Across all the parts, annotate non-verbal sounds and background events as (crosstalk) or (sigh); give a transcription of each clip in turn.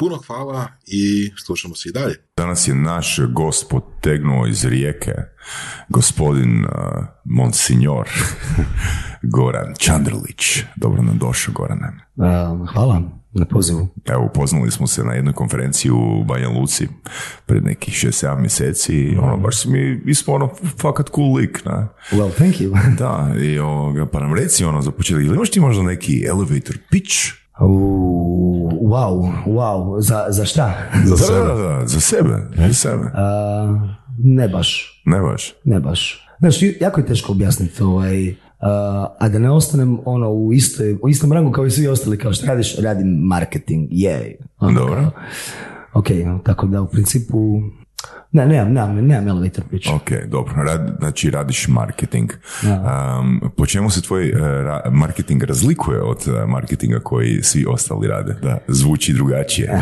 Puno hvala i slušamo se i dalje. Danas je naš gost potegnuo iz rijeke, gospodin uh, Monsignor (laughs) Goran Čandrlić. Dobro nam došao, Gorane. Uh, hvala na pozivu. Evo, upoznali smo se na jednoj konferenciji u Banja Luci pred nekih 6-7 mjeseci i ono, baš si mi, mi smo ono, fakat cool lik, na. Well, thank you. Da, i ovoga, pa nam reci ono za početak, ili imaš ti možda neki elevator pitch? Wow, wow, za, za šta? Za sebe. Da, da, da, za sebe, za sebe. Uh, ne baš, Ne baš. ne baš. Znaš, jako je teško objasniti ovaj, uh, a da ne ostanem ono u, istoj, u istom rangu kao i svi ostali, kao što radiš, radim marketing, je. Ono, Dobro. kao, Ok, tako da u principu, ne, nemam, nemam, nemam elevator pitch. Ok, dobro. Rad, znači radiš marketing. Um, po čemu se tvoj uh, ra- marketing razlikuje od uh, marketinga koji svi ostali rade? Da, zvuči drugačije. (laughs)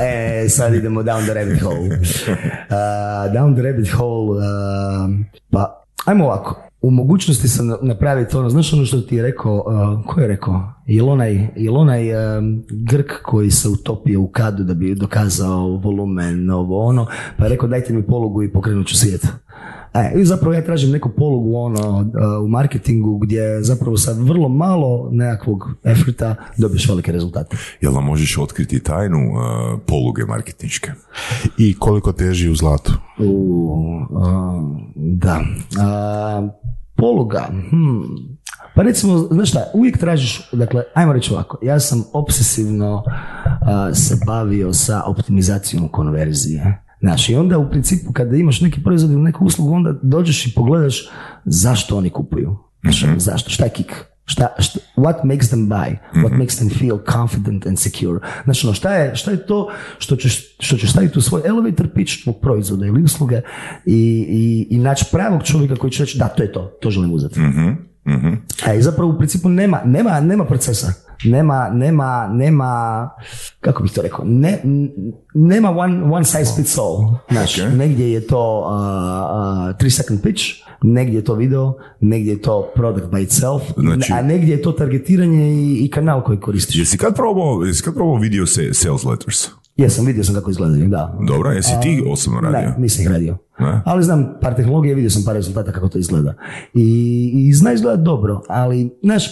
E, sad idemo down the rabbit hole. Uh, (laughs) down the rabbit hole, uh, pa ajmo ovako. U mogućnosti sam na- napraviti ono, znaš ono što ti je rekao, uh, ko je rekao? Jel onaj, jel onaj um, Grk koji se utopio u kadu da bi dokazao volumen, ovo ono, pa je rekao dajte mi polugu i pokrenut ću svijet. E, i zapravo ja tražim neku polugu ono, uh, u marketingu gdje zapravo sa vrlo malo nekakvog efforta dobiješ velike rezultate. Jel nam možeš otkriti tajnu uh, poluge marketinške? I koliko teži u zlatu? U, a, da. A, poluga. Hmm. Pa recimo, znaš šta, uvijek tražiš, dakle, ajmo reći ovako, ja sam obsesivno se bavio sa optimizacijom konverzije. Znaš, i onda u principu kada imaš neki proizvod ili neku uslugu, onda dođeš i pogledaš zašto oni kupuju. Znaš, zašto, šta je kik? Šta, šta, what makes them buy? What makes them feel confident and secure? Znači, ono, šta je, šta je to što ćeš, što ćeš staviti u svoj elevator pitch tvog proizvoda ili usluge i, i, i naći pravog čovjeka koji će reći da, to je to, to želim uzeti. A i zapravo u principu nema, nema, nema procesa. Nema, nema, nema, kako bih to rekao, ne, nema one, one size fits all. Znaš, Ok. negdje je to uh, uh, three second pitch, negdje je to video, negdje je to product by itself, Znači- a negdje je to targetiranje i, i kanal koji koristiš. Jesi kad probao, jesi kad probao video se, sales letters? Jesam, vidio sam kako izgledaju, da. Dobro, jesi ti osobno radio? Ne, nisam ih radio. Ne? Ali znam par tehnologije, vidio sam par rezultata kako to izgleda. I, i zna izgleda dobro, ali, znaš,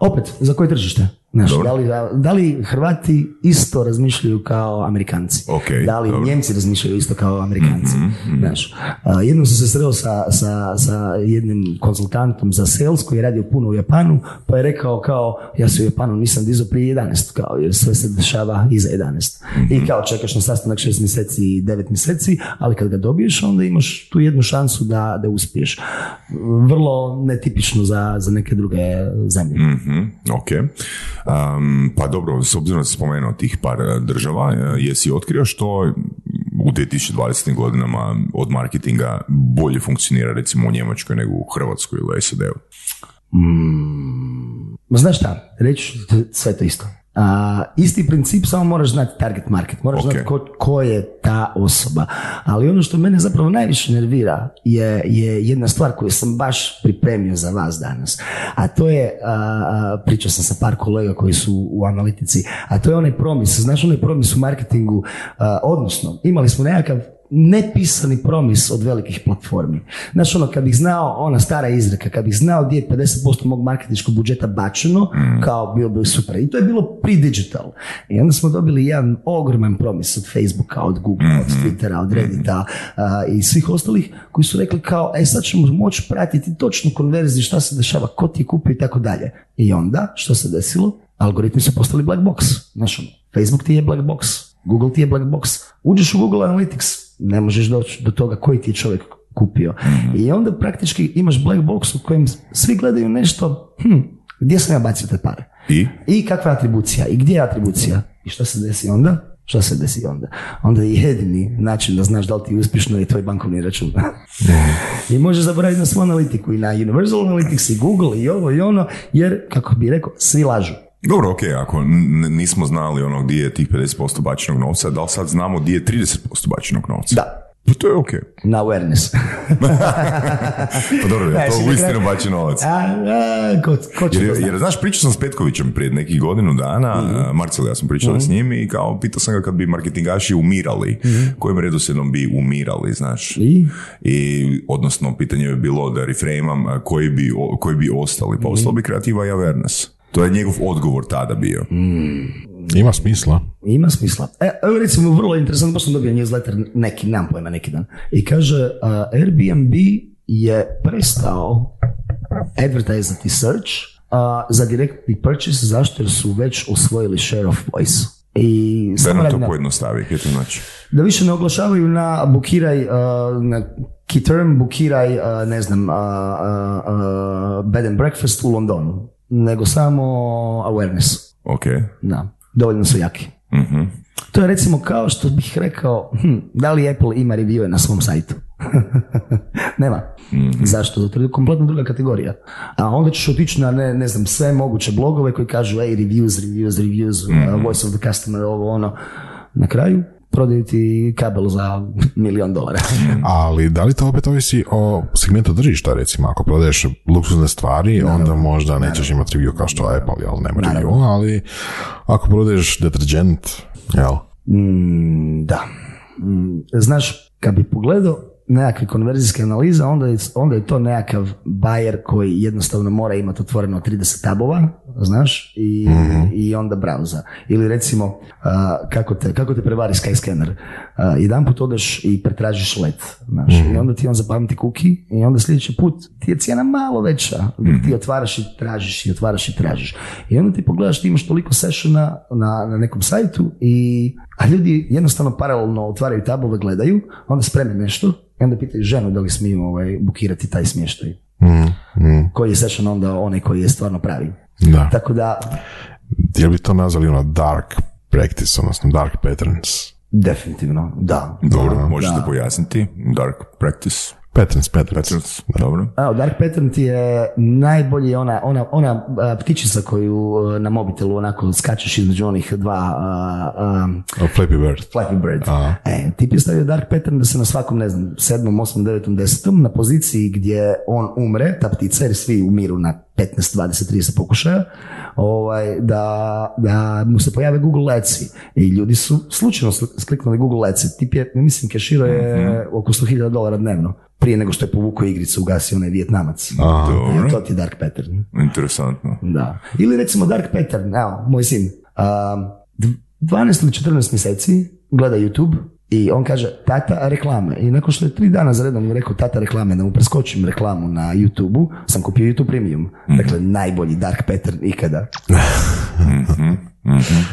opet, za koje tržište? Znaš, da, li, da li Hrvati isto razmišljaju kao Amerikanci? Ok, da li dobro. Mhm, Njemci razmišljaju isto kao Amerikanci? Znaš, a, jednom sam se sreo sa, sa, sa jednim konsultantom za sales koji je radio puno u Japanu, pa je rekao kao, ja se u Japanu nisam dizao prije 11, kao, jer sve se dešava iza 11. Mhm. I kao čekaš na sastanak 6 mjeseci i 9 mjeseci, ali kad ga dobiješ, onda imaš tu jednu šansu da, da uspiješ. Vrlo netipično za, za neke druge zemlje. Mhm, ok. Um, pa dobro, s obzirom da si spomenuo tih par e, država, e, jesi otkrio što u 2020. godinama od marketinga bolje funkcionira recimo u Njemačkoj nego u Hrvatskoj ili SAD-u? Ma znaš šta, reći sve to isto. A, isti princip, samo moraš znati target market, moraš Ok. znati ko, ko je ta osoba. Ali ono što mene zapravo najviše nervira je, je jedna stvar koju sam baš pripremio za vas danas. A to je, a, pričao sam sa par kolega koji su u analitici, a to je onaj promis, znaš onaj promis u marketingu, a, odnosno imali smo nekakav nepisani promis od velikih platformi. Znaš, ono, kad bih znao, ona stara izreka, kad bih znao gdje je 50% mog marketinškog budžeta bačeno, kao bio bi super. I to je bilo pre-digital. I onda smo dobili jedan ogroman promis od Facebooka, od Google, od Twittera, od Reddita a, i svih ostalih koji su rekli kao, e sad ćemo moći pratiti točno konverziju, šta se dešava, ko ti je kupio i tako dalje. I onda, što se desilo? Algoritmi su postali black box. Znaš, ono, Facebook ti je black box, Google ti je black box. Uđeš u Google Analytics, ne možeš doći do toga koji ti je čovjek kupio. I onda praktički imaš black box u kojem svi gledaju nešto, hm, gdje sam ja bacio te pare? I? I kakva je atribucija? I gdje je atribucija? I što se desi onda? Šta se desi onda? Onda je jedini način da znaš da li ti je uspješno je tvoj bankovni račun. (laughs) I možeš zaboraviti na svu analitiku i na Universal Analytics i Google i ovo i ono, jer, kako bi rekao, svi lažu. Dobro, ok, ako nismo znali ono gdje je tih 50% bačenog novca, da li sad znamo gdje je 30% bačenog novca? Da, Pa to je ok. na awareness. (laughs) Pa dobro, je to uistinu bačen novac. A, a, ko, ko će Jer, znati? jer znaš, pričao sam s Petkovićem prije nekih godinu dana, mm Marcel, ja sam pričali s njim i kao pitao sam ga kad bi marketingaši umirali, kojim redoslijedom bi umirali, znaš. I? I, odnosno, pitanje je bilo da reframam koji bi, koji bi ostali, pa ostalo bi kreativa i awareness. To je njegov odgovor tada bio. Ima smisla. Ima smisla. E, evo recimo vrlo interesantno, baš sam dobio newsletter neki, nemam pojma, neki dan. I kaže, a, Airbnb je prestao advertisati search a, za directly purchase, zašto jer su već osvojili share of voice. I Da nam to na- pojednostavi, to znači? da više ne oglašavaju na bukiraj, a, na key term, bukiraj, ne znam, a, a, bed and breakfast u Londonu, nego samo awareness. Ok. Da, dovoljno su jaki. Mhm. To je recimo kao što bih rekao, hm, da li Apple ima reviewe na svom sajtu? (laughs) Nema. Zašto? Zato jer je kompletno druga kategorija. A onda ćeš otići na, ne, ne znam, sve moguće blogove koji kažu, ej, reviews, reviews, reviews, uh, voice of the customer, ovo, ono. Na kraju prodaju ti kabel za milion dolara. (laughs) Ali da li to opet ovisi o segmentu tržišta, recimo, ako prodaješ luksuzne stvari, onda možda nećeš imati review kao što Apple, jel, nema review, ali ako prodaješ deterđent, jel, Mm, da. Mm, znaš, kad bi pogledao nekakve konverzijske analize, onda je, onda je to nekakav bajer koji jednostavno mora imati otvoreno 30 tabova, znaš, i, i onda brauza. Ili recimo, a, kako, te, kako te prevari Skyscanner. A, jedan put odeš i pretražiš let, znaš, i onda ti on zapamti kuki i onda sljedeći put ti je cijena malo veća, dok ti otvaraš i tražiš i otvaraš i tražiš. I onda ti pogledaš, ti imaš toliko sessiona na, na nekom sajtu i a ljudi jednostavno paralelno otvaraju tabove, gledaju, onda spreme nešto i onda pitaju ženu da li smiju ovaj, bukirati taj smještaj. Koji je session onda onaj koji je stvarno pravi. da. Tako da, Jel bi to nazvali ono dark practice, odnosno dark patterns? Definitivno, da. Dobro, možete da. pojasniti. Dark practice. Patterns, patterns. Patterns. Dobro. Evo, Dark Pattern ti je najbolji ona, ona, ona a, ptičica koju a, na mobitelu onako skačeš između onih dva a, a, A Flappy Bird. Flappy Bird. Aha. E, tip je stavio Dark Pattern da se na svakom, ne znam, sedmom, osmom, devetom, desetom, na poziciji gdje on umre, ta ptica, jer svi umiru na 15, 20, 30 pokušaja, ovaj, da, da mu se pojave Google Ads i ljudi su slučajno sl- skliknuli Google Ads. Tip je, mislim, keširo je oko 100.000 dolara dnevno prije nego što je povukao igricu, ugasio onaj Vijetnamac. Dobro. E, to ti je Dark Pattern. Interesantno. Da. Ili recimo Dark Pattern, evo, moj sin, um, dv- 12 ili 14 mjeseci gleda YouTube i on kaže tata reklame. I nakon što je tri dana za redom rekao tata reklame, da mu preskočim reklamu na YouTube-u, sam kupio YouTube Premium. Dakle, najbolji Dark Pattern ikada.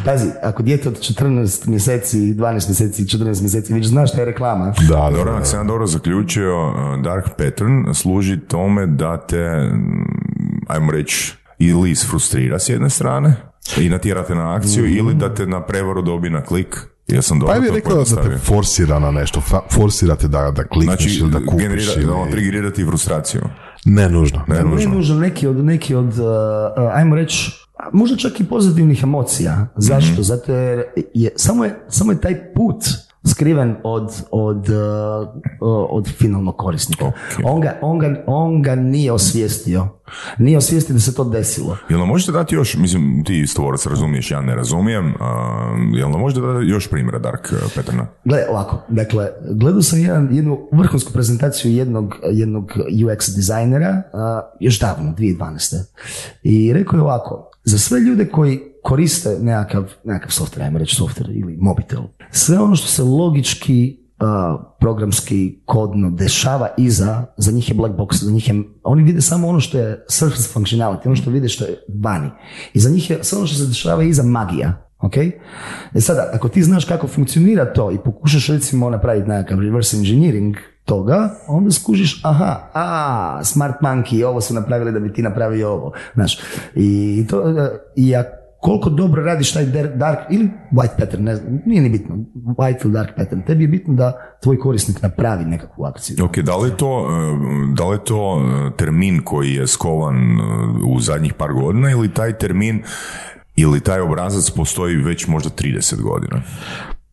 Pazi, ako dijete od 14 mjeseci, 12 mjeseci, 14 mjeseci, već znaš šta je reklama. Da, Dobro, ako sam dobro zaključio, uh, Dark Pattern služi tome da te, mm, ajmo reći, ili isfrustrira s jedne strane i natjerate na akciju ili da te na prevaru dobi na klik. Ja sam dobro Pa bih rekao da te forsira na nešto, forsirate da, da klikneš Znači, ili da kupiš generira, ili... ono, triggerirati frustraciju. Ne nužno. Ne, Ne nužno. nužno neki od, neki od uh, uh, ajmo reći, možda čak i pozitivnih emocija. Zašto? Zato jer je, samo, je, samo je taj put skriven od, od, uh, uh, od finalnog korisnika. On, ga, on, ga, on ga nije osvijestio. Nije osvijestio da se to desilo. Jel nam možete dati još, mislim, ti istovorac razumiješ, ja ne razumijem, a, jel nam možete dati još primjera Dark uh, Patterna? Gle, ovako, dakle, gledao sam jedan, jednu vrhunsku prezentaciju jednog, jednog UX dizajnera, a, još davno, 2012. I rekao je ovako, za sve ljude koji koriste nekakav, nekakav software, ajmo reći software ili mobitel, sve ono što se logički a, programski kodno dešava iza, za njih je black box, za njih je, oni vide samo ono što je surface functionality, ono što vide što je vani. I za njih je sve ono što se dešava iza magija. Ok? E sada, ako ti znaš kako funkcionira to i pokušaš recimo napraviti nekakav reverse engineering toga, onda skužiš, aha, a, smart monkey, ovo su napravili da bi ti napravio ovo. Znaš, i, to, e, i, ak- koliko dobro radiš taj dark ili white pattern, ne znam, nije ni bitno, white ili dark pattern, tebi je bitno da tvoj korisnik napravi nekakvu akciju. Ok, da li je to, e, da li je to e, termin koji je skovan e, u zadnjih par godina ili taj termin ili taj obrazac postoji već možda 30 godina?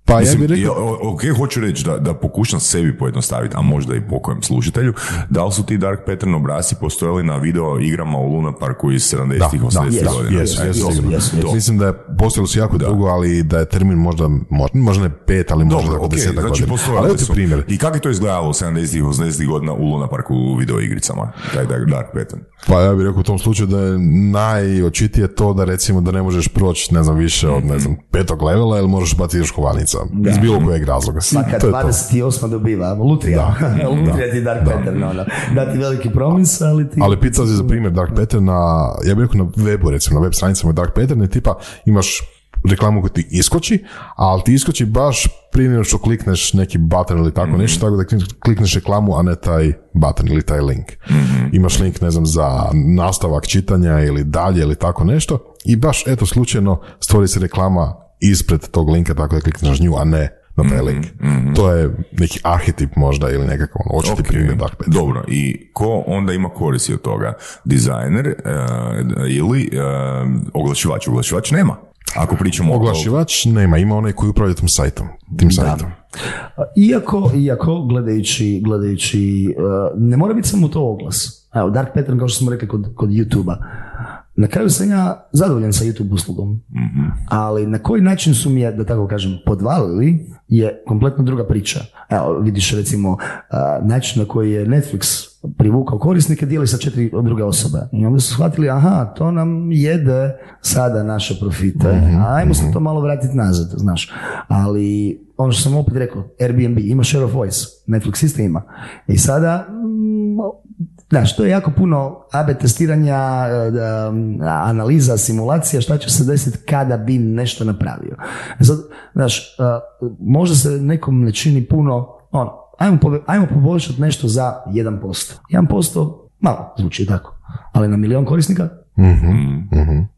Pa Mislim, ja bih rekao, ok, hoću reći da, da pokušam sebi pojednostaviti, a možda i pokojem slušatelju, da li su ti dark pattern obrasci postojali na video igrama u Luna Parku iz 70-ih, Da, da, 80-ih jesu, godina? Jesu, E, jesu, jesu, jesu. Mislim da je postojalo su jako dugo, ali da je termin možda, možda, možda ne pet, ali možda Dobro, oko ok, desetak znači godina. Ali su. primjer. I kako je to izgledalo u 70-ih, 80-ih godina u Luna Parku u video igricama, taj dark, pattern? Pa ja bih rekao u tom slučaju da je najočitije to da recimo da ne možeš proći, ne znam, više od, ne znam, petog levela ili moraš baciti još kovanica. Iz bilo kojeg razloga. Svaka To je to. 28. dobiva, lutrija. (laughs) lutrija ti dark pattern, ono. Da ti veliki promis, ali ti... Ali pitao si za primjer Dark Pattern na, ja bih rekao na webu, recimo na web stranicama Dark Pattern je tipa imaš reklamu koja ti iskoči, ali ti iskoči baš prije nego što klikneš neki button ili tako nešto, tako da klikneš reklamu, a ne taj button ili taj link. Imaš link, ne znam, za nastavak čitanja ili dalje ili tako nešto i baš, eto, slučajno stvori se reklama ispred tog linka, tako da klikneš na nju, a ne na taj link. To je neki arhetip možda ili nekakav ono, očiti Ok, primjer. Dobro, i ko onda ima koristi od toga? Dizajner e, ili e, oglašivač? Oglašivač nema. Ako pričamo o... Oglašivač nema, ima onaj koji upravlja tim sajtom. Tim sajtom. Iako, iako gledajući, gledajući, uh, ne mora biti samo to oglas. Evo, Dark Pattern, kao što smo rekli kod, kod YouTube-a. Na kraju sam ja zadovoljan sa YouTube uslugom, ali na koji način su mi je, da tako kažem, podvalili je kompletno druga priča. Evo, vidiš recimo način na koji je Netflix privukao korisnike dijeli sa četiri druge osobe. I onda su shvatili, aha, to nam jede sada naše profite, ajmo se to malo vratiti nazad, znaš. Ali ono što sam opet rekao, Airbnb ima share of voice, Netflix isto ima. I sada, znaš, to je jako puno AB testiranja, e, m, analiza, simulacija, šta će se desiti kada bi nešto napravio. Sad, znaš, e, možda se nekom ne čini puno, ono, ajmo, ajmo poboljšati nešto za 1%. 1% malo zvuči tako, ali na milion korisnika,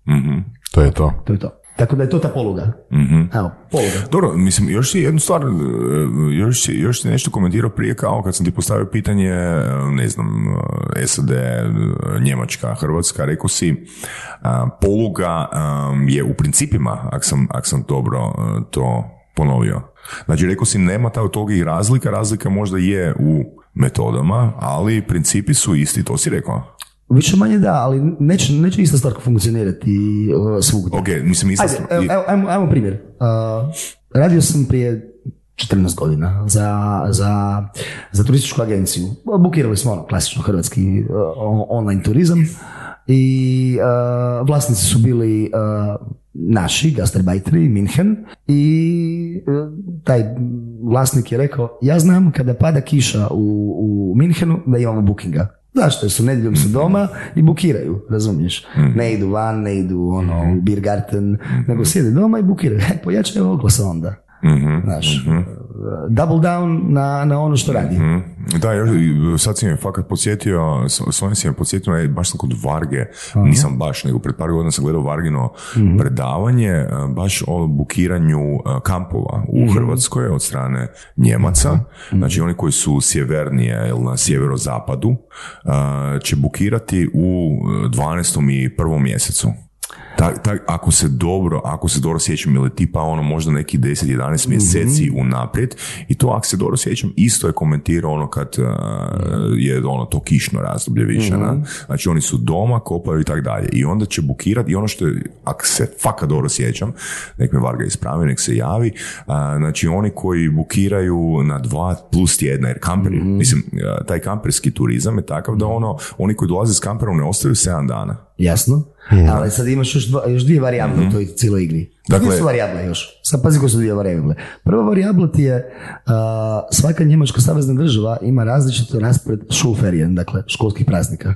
Mhm. To je to. to je to. Tako da je to ta poluga. Mhm. Evo, poluga. Dobro, mislim, još si jednu stvar, e, još si, još si nešto komentirao prije kao kad sam ti postavio pitanje, e, ne znam, e, SAD, Njemačka, Hrvatska, rekao si, poluga je u principima, ak sam, ak sam dobro to ponovio. Znači, rekao si, nema ta- toga i razlika, razlika možda je u metodama, ali principi su isti, to si rekao. Više manje da, ali neće, neće ista stvar funkcionirati uh, svugdje. Ok, mislim, ista Ajde, stvar- evo, evo, ajmo, ajmo primjer. Uh, radio sam prije 14 godina za, za, za turističku agenciju. Bukirali smo ono, klasično hrvatski uh, on- online turizam i uh, vlasnici su bili uh, naši, gastarbajteri, Minhen i uh, taj vlasnik je rekao, ja znam kada pada kiša u, u Minhenu da imamo bookinga. Zašto? Jer su nedjeljom su doma i bukiraju, razumiješ? Ne idu van, ne idu ono, u beer garden, nego sjede doma i bukiraju. E, pojačaju oglasa onda. Mhm. Znaš, double down na, na ono što radi. Mm, Da, još, sad si me fakat podsjetio, s s ovim si me podsjetio, baš sam kod Varge, nisam baš, nego pred par godina sam gledao Vargino predavanje, e, baš o bukiranju e, kampova u Hrvatskoj od strane Njemaca, znači oni koji su sjevernije ili na sjeverozapadu, će bukirati u e, 12. i 1. mjesecu. Ta, ta, ako se dobro, ako se dobro sjećam, ili tipa ono možda neki 10-11 mjeseci unaprijed i to ako se dobro sjećam isto je komentirao ono kad uh, je ono to kišno razdoblje više, na? znači oni su doma, kopaju i tak dalje i onda će bukirati i ono što je, ako se fakat dobro sjećam, nek me Varga ispravi, nek se javi, a, znači oni koji bukiraju na dva plus tjedna, jer kamperi, mislim, a, taj kamperski turizam je takav da ono, oni koji dolaze s kamperom ne ostaju 7 dana. Jasno. Ali sad imaš još, dva, još dvije varijable u toj cijeloj igri. Dakle- Dakle, su varijable još. Sad pazi koje su dvije varijable. Prva varijabla ti je uh, svaka njemačka savezna država ima različit raspored šulferien, dakle školskih praznika.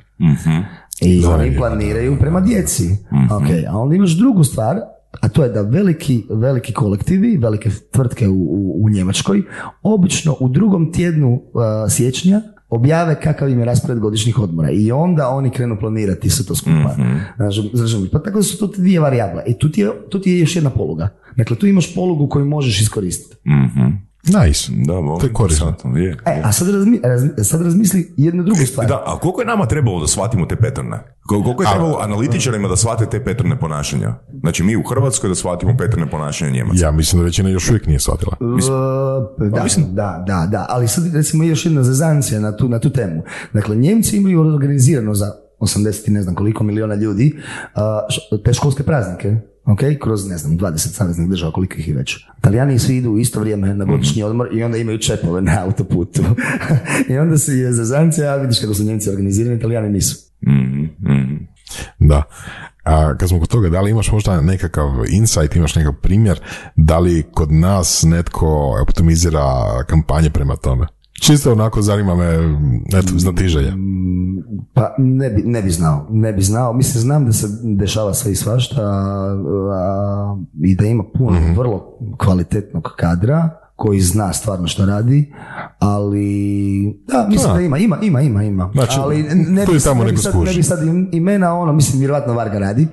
I oni planiraju prema djeci. Ok, a onda imaš drugu stvar, a to je da veliki, veliki kolektivi, velike tvrtke u, u, u Njemačkoj, obično u drugom tjednu uh, siječnja objave kakav im je raspored godišnjih odmora i onda oni krenu planirati sve to skupa. Razumiješ? Pa tako da su to te dvije varijable. I tu ti, je, tu ti je još jedna poluga. Dakle, tu imaš polugu koju možeš iskoristiti. Mhm. Nice. Da, To je korisno. je. E, a sad, razmi, raz- sad razmisli jednu drugu stvar. Da, a koliko je nama trebalo da shvatimo te patterne? Kol- Koliko je trebalo analitičarima da shvate te patterne ponašanja? Znači mi u Hrvatskoj da shvatimo patterne ponašanja Njemaca. Ja mislim da većina još uvijek nije shvatila. E, da, da, da, da, ali sad recimo još jedna zezancija na tu, na tu temu. Dakle, Njemci imaju organizirano za 80 i ne znam koliko miliona ljudi te školske praznike. Ok, kroz ne znam 20 saveznih država koliko ih je već. Italijani svi idu u isto vrijeme na godišnji odmor i onda imaju čepove na autoputu. (laughs) I onda se je zezancija, a vidiš kako su Njemci organizirani, Italijani nisu. Mhm, mhm. Da. A kad smo kod toga, da li imaš možda nekakav insight, imaš nekakav primjer, da li kod nas netko optimizira kampanje prema tome? Čisto onako zanima me, eto, znatiželje. Pa ne bi, ne bi znao, ne bi znao. Mislim, znam da se dešava sve i svašta a, i da ima puno vrlo kvalitetnog kadra koji zna stvarno što radi, ali da, mislim Da. da ima, ima, ima, ima, ima. Znači, ali ne bi, tamo ne bi sad, ne bi sad im- imena, ono, mislim, vjerojatno Varga radi,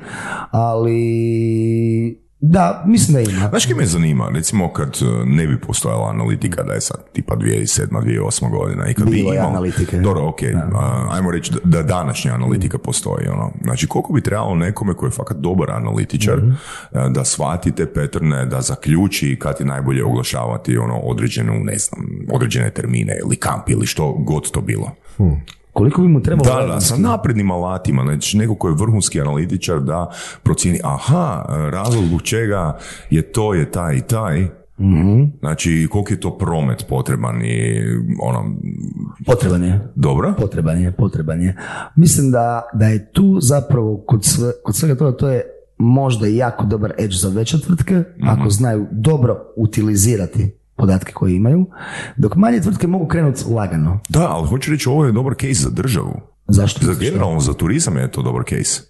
ali da, mislim da ima. Znaš me zanima? Recimo kad uh, ne bi postojala analitika da je sad tipa 2007. 2008. godina i kad Bilo bi imao... analitike. Dobro, ok, a, ajmo reći da, da današnja analitika postoji. Ono. Znači koliko bi trebalo nekome koji je fakat dobar analitičar uh, da shvati te patterne, da zaključi kad je najbolje oglašavati ono određenu, ne znam, određene termine ili kamp ili što god to bilo. Koliko bi mu trebalo Da, da, sa naprednim alatima, znači neko ko je vrhunski analitičar da procijeni, aha, razlog zbog čega je to, je taj i taj, znači koliko je to promet potreban i ono, Potreban je. dobro? Potreban je, potreban je. Mislim da, da je tu zapravo kod, sve, kod svega toga to je možda jako dobar edge za veće tvrtke, ako znaju dobro utilizirati podatke koje imaju, dok manje tvrtke mogu krenuti lagano. Da, ali hoću reći, ovo je dobar case za državu. Zašto? Za generalno, za turizam je to dobar case.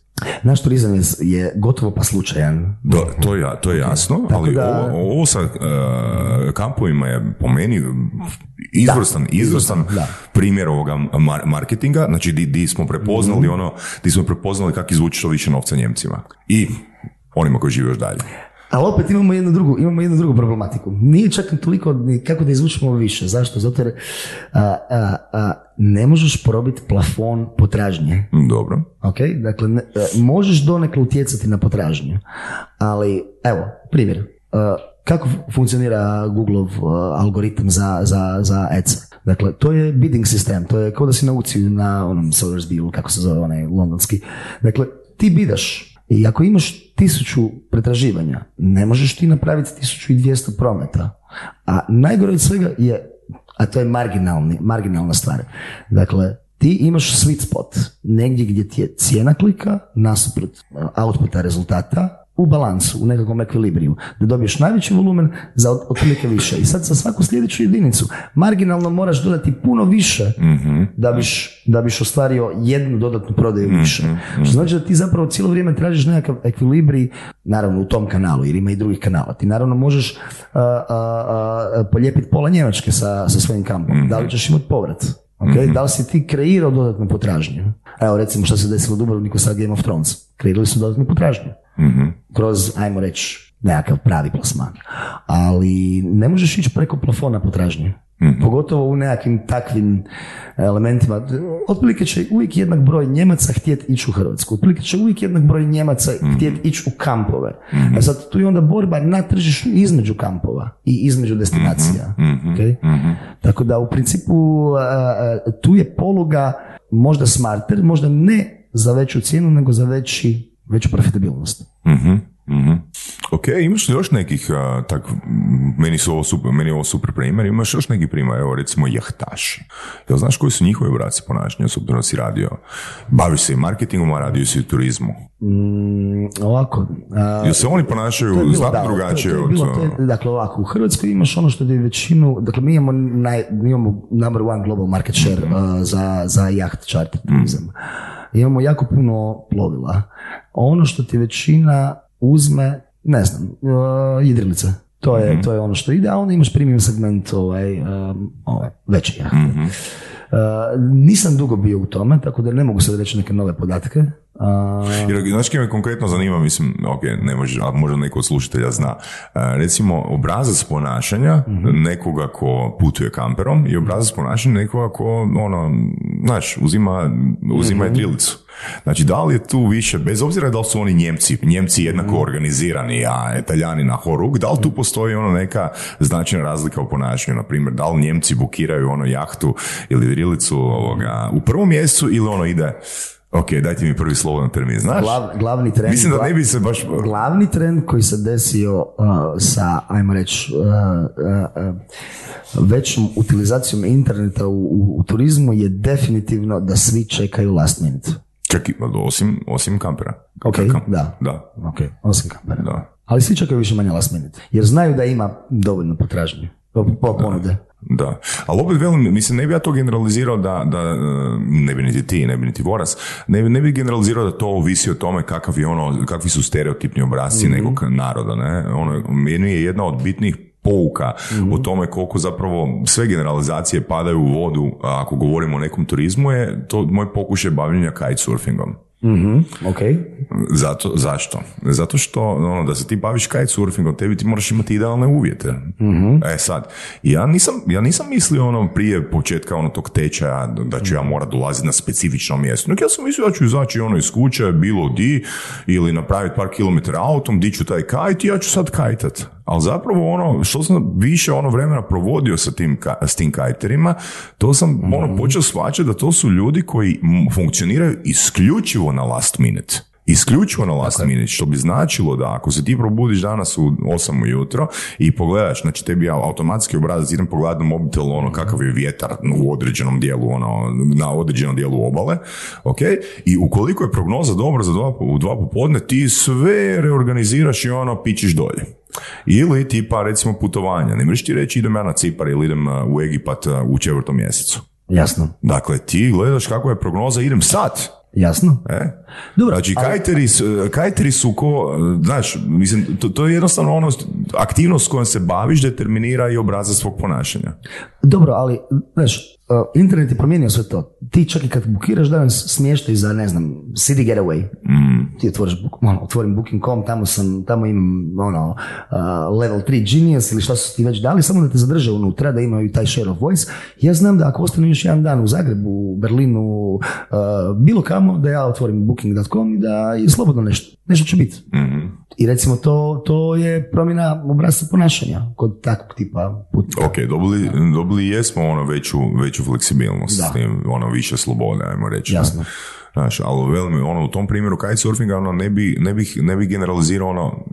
Naš turizam je, je gotovo pa slučajan. Da, to, je, to je jasno, ali da- ovo, ovo sa e, kampovima je po meni izvrstan, izvrstan da. primjer ovoga mar- marketinga, znači di, di smo prepoznali Mhm. ono, di smo prepoznali kako izvući što više novca Njemcima i onima koji žive još dalje. Ali opet imamo jednu drugu, imamo jednu drugu problematiku. Nije čak ni toliko ni kako da izvučemo više. Zašto? Zato jer a, a, a, ne možeš probiti plafon potražnje. Dobro. Ok, dakle, ne- e, možeš donekle utjecati na potražnju, ali evo, primjer, e, kako fu- funkcionira Googleov e, algoritam za, za, za ads? Dakle, to je bidding sistem, to je kao da si na uciju na onom Sotheby's kako se zove onaj londonski. Dakle, ti bidaš i ako imaš tisuću pretraživanja, ne možeš ti napraviti 1200 prometa. A najgore od svega je a to je marginalni, marginalna stvar. Dakle, ti imaš sweet spot, negdje gdje ti je cijena klika nasuprot uh, outputa rezultata u balansu, u nekakvom ekvilibriju, da dobiješ najveći volumen za otprilike više. I sad za svaku sljedeću jedinicu marginalno moraš dodati puno više da, biš, da biš ostvario jednu dodatnu prodaju više. Što znači da ti zapravo cijelo vrijeme tražiš nekakav ekvilibrij, naravno u tom kanalu, jer ima i drugih kanala. Ti naravno možeš a, a, a, polijepiti pola Njemačke sa, sa svojim kampom. Da li ćeš imati povrat? Okay? Da li si ti kreirao dodatnu potražnju? Evo recimo što se desilo u Dubrovniku sa Game of Thrones. Kreirali su dodatnu potražnju. Kroz, ajmo reći, nekakav pravi plasman. Ali ne možeš ići preko plafona potražnje. Pogotovo u nekakvim takvim elementima. Otprilike će uvijek jednak broj Njemaca htjeti ići u Hrvatsku. Otprilike će uvijek jednak broj Njemaca htjeti ići u kampove. A sad tu je onda borba na tržištu između kampova i između destinacija. Ok? Tako da u principu a, a, tu je poluga možda smarter, možda ne za veću cijenu, nego za veći, veću profitabilnost. Mhm, mhm. Ok, imaš li još nekih, a, tak, meni, su ovo super, meni je ovo super primjer, imaš još neki primjer, evo recimo jahtaši. Jel znaš koji su njihovi obraci ponašanja, s obzirom da si radio, baviš se i marketingom, a radio si i turizmu. Mm, ovako. a, Jel se oni ponašaju to je bilo, znatno da, drugačije to, to je od... bilo, to je- dakle, ovako, u Hrvatskoj imaš ono što je većinu, dakle, mi imamo, naj, mi imamo number one global market share Mhm. uh, za, za jaht charter turizam. Imamo jako puno plovila. Ono što ti većina uzme, ne znam, uh, jedrilice. To Mhm. je, to je ono što ide, a onda imaš premium segment ovaj, um, ovaj, veće jahte. Mhm. nisam dugo bio u tome, tako da ne mogu sad reći neke nove podatke. A, Jer, znaš me konkretno zanima, mislim, ok, ne može, ali možda neko od slušatelja zna. E, recimo, obrazac ponašanja nekoga ko putuje kamperom i obrazac ponašanja nekoga ko, ono, znaš, uzima, uzima jedrilicu. Znači, da li je tu više, bez obzira da li su oni Njemci, Njemci jednako organizirani, a Italijani na horuk, da li tu postoji ono neka značajna razlika u ponašanju, na primjer, da li Njemci bukiraju ono jahtu ili jedrilicu ovoga, u prvom mjesecu ili ono ide Ok, dajte mi prvi slobodan termin, znaš? glav- glavni trend, Mislim da ne bi se baš... glavni trend koji se desio uh, sa, ajmo reći, uh, uh, uh, većom utilizacijom interneta u, u, u turizmu je definitivno da svi čekaju last minute. Čak i, osim, osim kampera. Ok, Kam- da. Da, Ok, osim kampera. da. Ali svi čekaju više manje last minute. Jer znaju da ima dovoljno potražnje. Po, po ponude. Da, ali opet velim, mislim, ne bi ja to generalizirao da, da e, ne bi niti ti, ne bi niti Voras, ne, bi- ne bi generalizirao da to ovisi o tome kakav je ono, kakvi su stereotipni obrazci nekog naroda, ne, ono, meni je jedna od bitnih pouka o tome koliko zapravo sve generalizacije padaju u vodu a ako govorimo o nekom turizmu je to moj pokušaj bavljenja kitesurfingom. Ok. Zato, zašto? Zato što ono, da se ti baviš kitesurfingom, tebi ti moraš imati idealne uvjete. E sad, ja nisam, ja nisam mislio ono prije početka ono tog tečaja da- ću ja morat dolaziti na specifično mjesto. Nek ja sam mislio da ću izaći ono iz kuće, bilo di, ili napraviti par kilometara autom, di ću taj kajt i ja ću sad kajtat. Ali zapravo ono, što sam više ono vremena provodio sa tim, s tim kajterima, to sam ono počeo shvaćati da to su ljudi koji funkcioniraju isključivo na last minute. Isključivo na last minute, što bi značilo da ako se ti probudiš danas u 8 ujutro i pogledaš, znači tebi ja automatski obrazac idem pogledati na mobitel ono kakav je vjetar u određenom dijelu, ono, na određenom dijelu obale, ok? I ukoliko je prognoza dobra za dva, u dva popodne, ti sve reorganiziraš i ono pičiš dolje. Ili tipa recimo putovanja. Ne možeš ti reći idem ja na Cipar ili idem uh, u Egipat uh, u četvrtom mjesecu. Jasno. Dakle, ti gledaš kako je prognoza, idem sad. Jasno. E? Dobro, Znači, ali- kajteri, su- kajteri su ko, znaš, mislim, to, to je jednostavno ono, aktivnost s kojom se baviš determinira i obrazac svog ponašanja. Dobro, ali, znaš, uh, internet je promijenio sve to. Ti čak i kad bukiraš danas smještaj za, ne znam, city getaway, ti otvoriš, book- ono, otvorim booking.com, tamo sam, tamo imam, ono, uh, level 3 genius ili šta su ti već dali, samo da te zadrže unutra, da imaju taj share of voice. Ja znam da ako ostane još jedan dan u Zagrebu, u Berlinu, uh, bilo kamo, da ja otvorim booking.com i da je slobodno nešto. Nešto će biti. I recimo to, to je promjena obrazca ponašanja kod takvog tipa putnika. Ok, dobili, dobili jesmo ono veću, veću fleksibilnost, Da. s tim, ono više slobode, ajmo reći. Jasno. Znaš, ali velim, ono, u tom primjeru kitesurfinga ono, ne, bi, ne, bih, ne bi generalizirao ono,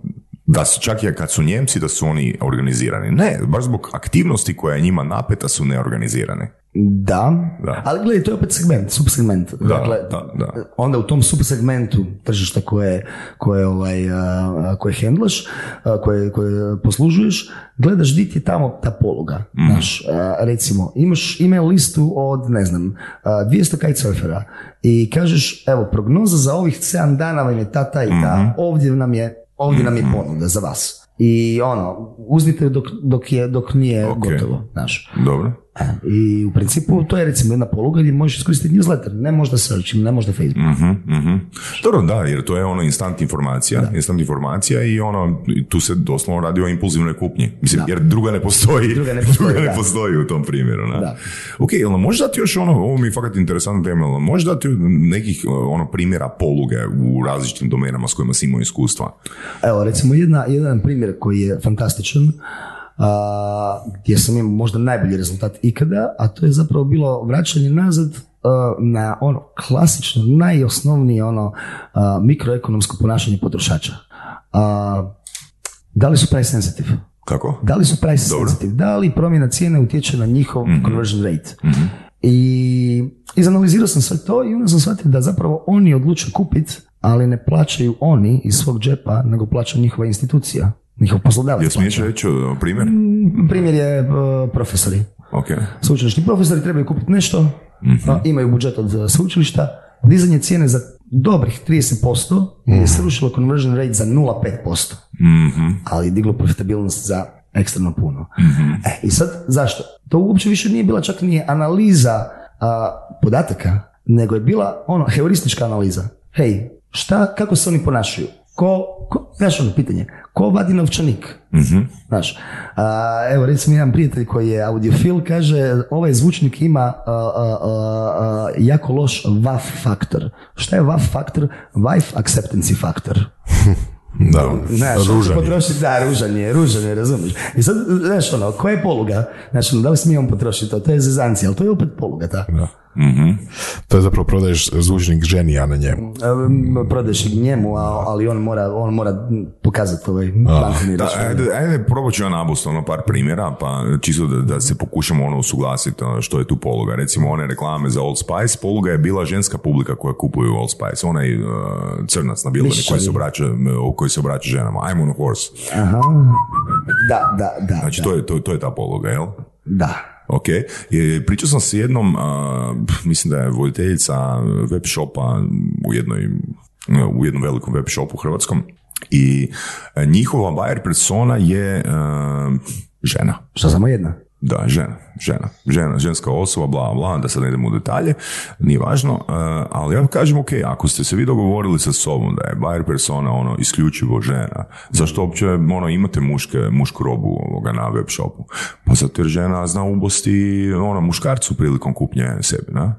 da su čak i kad su Njemci da su oni organizirani. Ne, baš zbog aktivnosti koja je njima napeta su neorganizirane. Da, Da. ali gledaj, to je opet segment, subsegment. Dakle, da, da. onda u tom subsegmentu tržišta koje, koje, ovaj, koje handlaš, a, koje, koje poslužuješ, gledaš di ti je tamo ta poluga. Mhm. Znaš, recimo, imaš email listu od, ne znam, a, 200 kitesurfera i kažeš, evo, prognoza za ovih 7 dana vam je ta, ta i ta, Mhm. ovdje nam je, ovdje nam je ponuda za vas. I ono, uzmite dok, dok, je, dok nije Ok. gotovo, znaš. Dobro. E, I u principu to je recimo jedna poluga gdje možeš iskoristiti newsletter, ne možda search, ne možda Facebook. Mhm, mhm. Dobro, da, jer to je ono instant informacija, instant informacija i ono, tu se doslovno radi o impulzivnoj kupnji. Mislim, jer druga ne postoji. Druga ne postoji, (laughs) ne da. postoji u tom primjeru. Da. Da. Ok, jel možeš dati još ono, ovo mi je fakat interesantna tema, jel možeš dati nekih ono primjera poluge u različitim domenama s kojima si imao iskustva? Evo recimo jedna, jedan primjer koji je fantastičan, a, gdje sam imao možda najbolji rezultat ikada, a to je zapravo bilo vraćanje nazad a, na ono klasično, najosnovnije ono a, mikroekonomsko ponašanje potrošača. A, da li su price sensitive? Kako? Da li su price Dobro. sensitive? Da li promjena cijene utječe na njihov conversion rate? I izanalizirao sam sve to i onda sam shvatio da zapravo oni odlučuju kupiti, ali ne plaćaju oni iz svog džepa, nego plaća njihova institucija, njihov poslodavac. Jel smiješ reći o, primjer? Primjer je uh, profesori. Ok. Sveučilišni profesori trebaju kupiti nešto, a, imaju budžet od uh, sveučilišta, dizanje cijene za dobrih 30% je srušilo conversion rate za 0,5%, Mhm. ali je diglo profitabilnost za ekstremno puno. E, I sad, zašto? To uopće više nije bila čak ni analiza a, podataka, nego je bila ono heuristička analiza. Hej, šta, kako se oni ponašaju? Ko, ko znaš ono pitanje, ko vadi novčanik? Znaš, a, evo recimo jedan prijatelj koji je audiofil kaže ovaj zvučnik ima a, a, a, jako loš WAF faktor. Šta je WAF faktor? Wife acceptancy faktor. (laughs) Da, Znaš, ružan je. potrošiti, da, ružan je, ružan je, razumiješ. I sad, znaš, ono, koja je poluga? Znači, ono, da li smijemo potrošiti to? To je zezancija, ali to je opet poluga, ta. Da. To je zapravo prodaješ zvučnik ženi, a ne njemu. Um, Prodaješ i njemu, a- ali on mora, on mora pokazati ovaj bankovni račun. ajde, ajde probat ću ja nabust ono par primjera, pa čisto da, da se pokušamo ono usuglasiti ono, što je tu poluga. Recimo one reklame za Old Spice, poluga je bila ženska publika koja kupuju Old Spice, onaj uh, crnac na bilani koji se obraća, koji se obraća ženama. I'm on a horse. Aha. Da, da, da. Znači da, to je, to, to je ta poluga, jel? da. Ok, pričao sam s jednom, a, mislim da je voditeljica web shopa u jednoj, u jednom velikom web shopu hrvatskom i e, njihova buyer persona je e, žena. Što samo jedna? Da, žena, žena, žena, ženska osoba, bla, bla, da sad ne idemo u detalje, nije važno, e, ali ja kažem, ok, ako ste se vi dogovorili sa sobom da je buyer persona ono isključivo žena, zašto uopće ono, imate muške, mušku robu ovoga na web shopu? Pa zato jer žena zna ubosti ono, muškarcu prilikom kupnje sebi, na?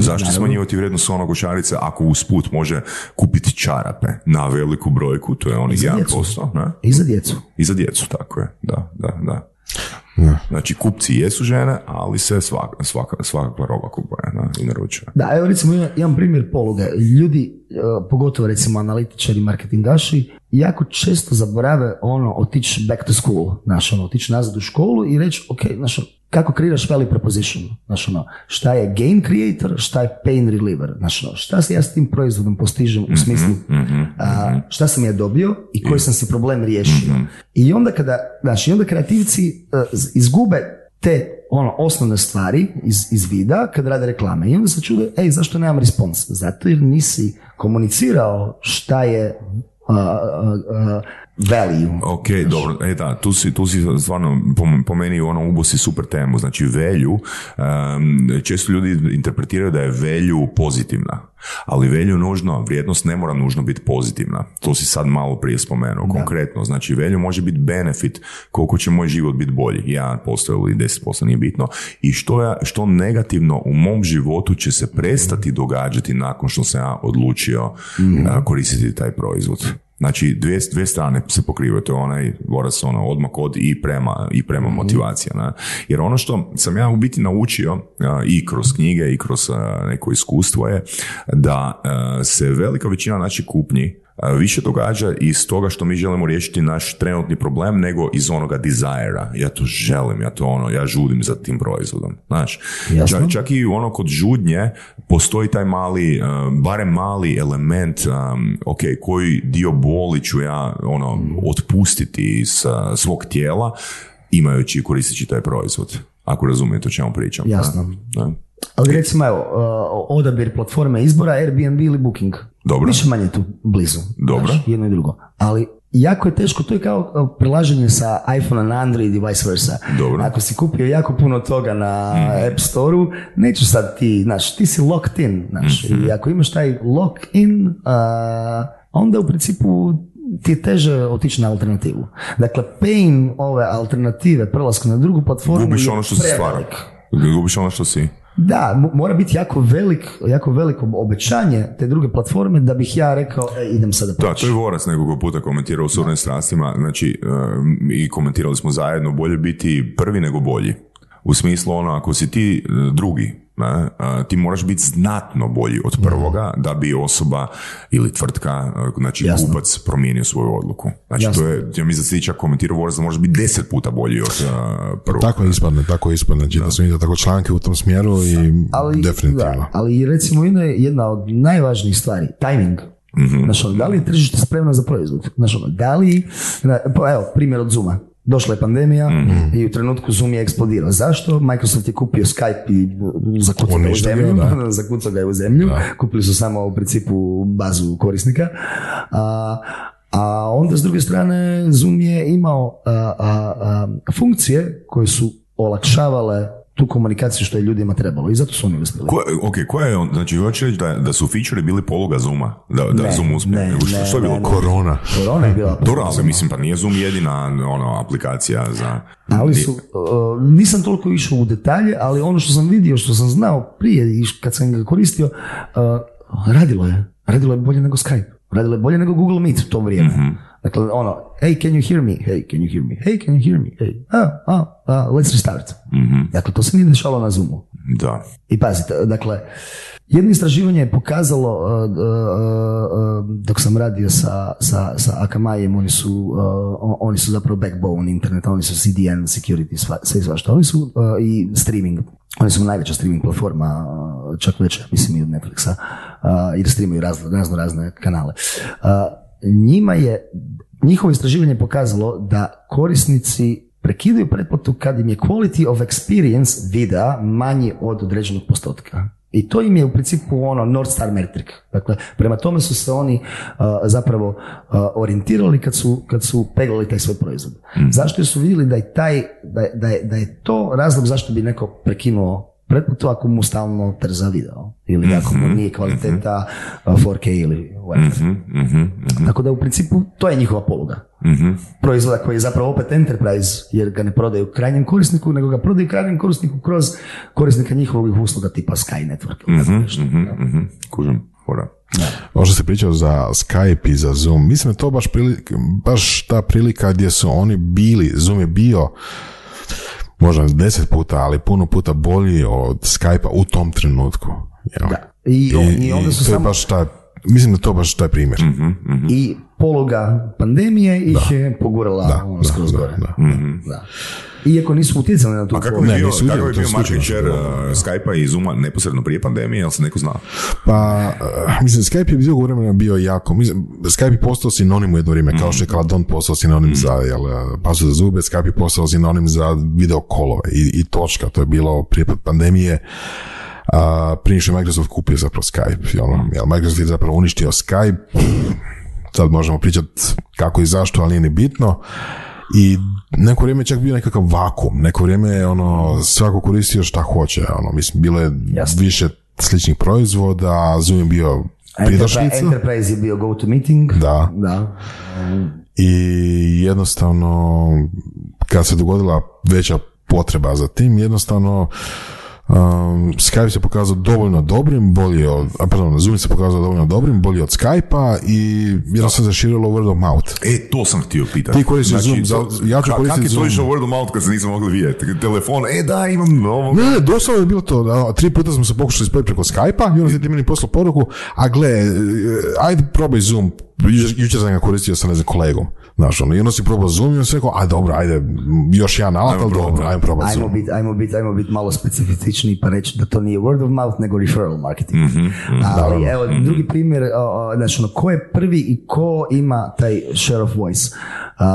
Zašto smanjivati vrijednost onog košarice ako usput može kupiti čarape na veliku brojku, to je onih za 1%, ne? I za djecu. I za djecu, tako je, da, da, da. Znači, kupci jesu žene, ali se svaka, svaka, svaka roba kupuje da, i naručuje. Da, evo recimo jedan- jedan primjer poluge. Ljudi, e, pogotovo recimo analitičari, marketingaši, jako često zaborave ono otići back to school, znaš, ono, otići nazad u školu i reći, ok, znaš, kako kreiraš value proposition, znaš, ono, šta je gain creator, šta je pain reliever, znaš, ono, šta se ja s tim proizvodom postižem u smislu, a, šta sam ja dobio i koji sam si problem riješio. I onda kada, znaš, i onda kreativci z- izgube te ono osnovne stvari iz, iz vida kad rade reklame. I onda se čude, ej, zašto nemam respons? Zato jer nisi komunicirao šta je uh, uh, uh, value. Ok, dobro, e da, tu si, tu si stvarno po, meni ono ubosi super temu, znači velju, često ljudi interpretiraju da je velju pozitivna, ali velju nužno, vrijednost ne mora nužno biti pozitivna, to si sad malo prije spomenuo, konkretno, znači velju može biti benefit koliko će moj život biti bolji, 1% ili 10% nije bitno, i što, ja, što negativno u mom životu će se prestati događati nakon što sam ja odlučio a, koristiti taj proizvod. Znači, dvije, dvije strane se pokrivaju, to je onaj vorac ono, odmah od i prema, i prema motivacija. Ne? Jer ono što sam ja u biti naučio a, i kroz knjige i kroz a, neko iskustvo je da a, se velika većina naših kupnji više događa iz toga što mi želimo riješiti naš trenutni problem nego iz onoga desira. Ja to želim, ja to ono, ja žudim za tim proizvodom. Znaš, Jasno. čak, čak i ono kod žudnje postoji taj mali, uh, barem mali element, um, ok, koji dio boli ću ja ono, otpustiti iz uh, svog tijela imajući i koristeći taj proizvod. Ako razumijete o čemu pričam. Jasno. Da, da. Ali recimo, evo, uh, odabir platforme izbora Airbnb ili Booking. Dobro. Više manje tu blizu. Dobro. znaš, jedno i drugo. Ali jako je teško, to je kao uh, prelaženje sa iPhone na Android i vice versa. Dobro. Ako si kupio jako puno toga na App Store-u, nećeš sad ti, znaš, ti si locked in, znaš, i ako imaš taj lock in, uh, onda u principu ti je teže otići na alternativu. Dakle, pain ove alternative prelaska na drugu platformu Gubiš je ono što si prevelik. Gubiš ono što si. Da, mo- mora biti jako velik, jako veliko obećanje te druge platforme da bih ja rekao, e, idem sada Da, to je Vorac nekoliko puta komentirao u Surnim strastima, znači um, i komentirali smo zajedno, bolje biti prvi nego bolji. U smislu ono, ako si ti uh, drugi, ne, uh, ti moraš biti znatno bolji od prvoga da bi osoba ili tvrtka, uh, znači Jasno. kupac promijenio svoju odluku. Znači Jasno. to je, ja mislim da si čak komentirao Vorac da možeš biti deset puta bolji od uh, prvog. Tako ispadne, tako ispadne. Čitao sam vidio tako članke u tom smjeru i ali, definitivno. da, ali recimo jedna, jedna od najvažnijih stvari, timing. Znaš, ono, da li je tržište spremno za proizvod? Ono, da li, pa evo, primjer od Zuma. Došla je pandemija i u trenutku Zoom je eksplodirao. Zašto? Microsoft je kupio Skype i zakucao ga u zemlju. da. (laughs) zakucao ga je u zemlju. Kupili su samo u principu bazu korisnika. A, a onda s druge strane Zoom je imao a, a, a, funkcije koje su olakšavale tu komunikaciju što je ljudima trebalo i zato su oni uspjeli. Ko, ok, koja je on, znači hoće reći da, da su feature bili pologa Zuma, da, da Ne, Zoom uspije. ne, što, ne, što je bilo? ne, ne. Korona. Korona je bila (laughs) Dobro, ali mislim, pa nije Zoom jedina ono, aplikacija za... Ali su, uh, nisam toliko išao u detalje, ali ono što sam vidio, što sam znao prije i kad sam ga koristio, uh, radilo je. Radilo je bolje nego Skype. Radilo je bolje nego Google Meet u to vrijeme. Dakle, ono, hey, can you hear me? Hey, can you hear me? Hey, can you hear me? Hey, ah, ah, let's restart. Dakle, to se nije dešalo na Zoomu. Da. I pazite, dakle, jedno istraživanje je pokazalo, uh, uh, uh, dok sam radio sa, sa, sa Akamaijem, oni su, uh, oni su zapravo backbone interneta, oni su CDN, security, sva, sve i svašta. Oni su uh, i streaming, oni su najveća streaming platforma, uh, čak veća, mislim i od Netflixa, uh, jer streamaju razno, razno razne kanale. Njima je, njihovo istraživanje je pokazalo da korisnici prekidaju pretplatu kad im je quality of experience videa manji od određenog postotka. I to im je u principu ono North Star metric. Dakle, prema tome su se oni uh, zapravo uh, orijentirali kad su, kad su peglali taj svoj proizvod. Zašto? Jer su vidjeli da je, taj, da, je, da je to razlog zašto bi neko prekinuo pretplatu ako mu stalno trza video. Ili ako mu nije kvaliteta uh, 4K ili whatever. Mhm, mhm, mhm, Tako da u principu to je njihova poluga mhm. proizvoda koji je zapravo opet enterprise jer ga ne prodaju krajnjem korisniku nego ga prodaju krajnjem korisniku kroz korisnika njihovih usluga tipa Sky Network nešto. Mhm, mhm. Kužim, fora. Ovo što se pričao za Skype i za Zoom, mislim da to baš, prilika, baš ta prilika gdje su oni bili, Zoom je bio možda deset puta, ali puno puta bolji od Skype-a u tom trenutku. jel? Da. I, on- i onda su to je samo baš ta, mislim da je to baš taj primjer. Mhm. i poluga pandemije ih je pogurala Da, ono da, skroz da, gore. da. Iako nisu utjecali na tu A kako bi bio, kako bi to bio market share uh, Skype-a i Zooma neposredno prije pandemije, jel se neko zna? Pa, uh, mislim, Skype je bio u vremena bio jako, mislim, Skype je postao sinonim u jedno vrijeme, kao što je Caladon postao sinonim za, jel, pasu za zube, Skype je postao sinonim za video kolove i, i točka, to je bilo prije pandemije, a, prije što je Microsoft kupio zapravo Skype, jel, jel, Microsoft je zapravo uništio Skype, sad možemo pričati kako i zašto, ali nije ni bitno, i neko vrijeme je čak bio nekakav vakum, neko vrijeme je ono, svako koristio šta hoće, ono, mislim, bilo je Jasno. više sličnih proizvoda, Zoom je bio pridošlica Enterprise je bio go to meeting. Da. da. i jednostavno kad se dogodila veća potreba za tim, jednostavno um, Skype se pokazao dovoljno dobrim, bolji od, a pardon, Zoom se pokazao dovoljno dobrim, bolji od Skype-a i jednostavno se zaširilo word of mouth. E, to sam htio pitati. Ti koristiš Zoom, za- ja ću koristiti Kak je to Zoom. word of mouth kad se nisam mogli vidjeti? Telefon, e da, imam novo. Ne, ne, doslovno je bilo to. Da, tri puta smo se pokušali spojiti preko Skype-a i onda ti meni poslao poruku, a gle, e, ajde probaj Zoom. Jučer, sam ga koristio sa ne znam, kolegom. Znaš, ono, i onda si probao Zoom i on se rekao, a dobro, ajde, još jedan alat, Ajmo ali dobro, ajmo probati Ajmo Zoom. biti ajmo bit, ajmo bit malo specifičniji pa reći da to nije word of mouth nego referral marketing. Mhm, Ali evo, drugi primjer, znači ono, ko je prvi i ko ima taj share of voice? Uh, uh,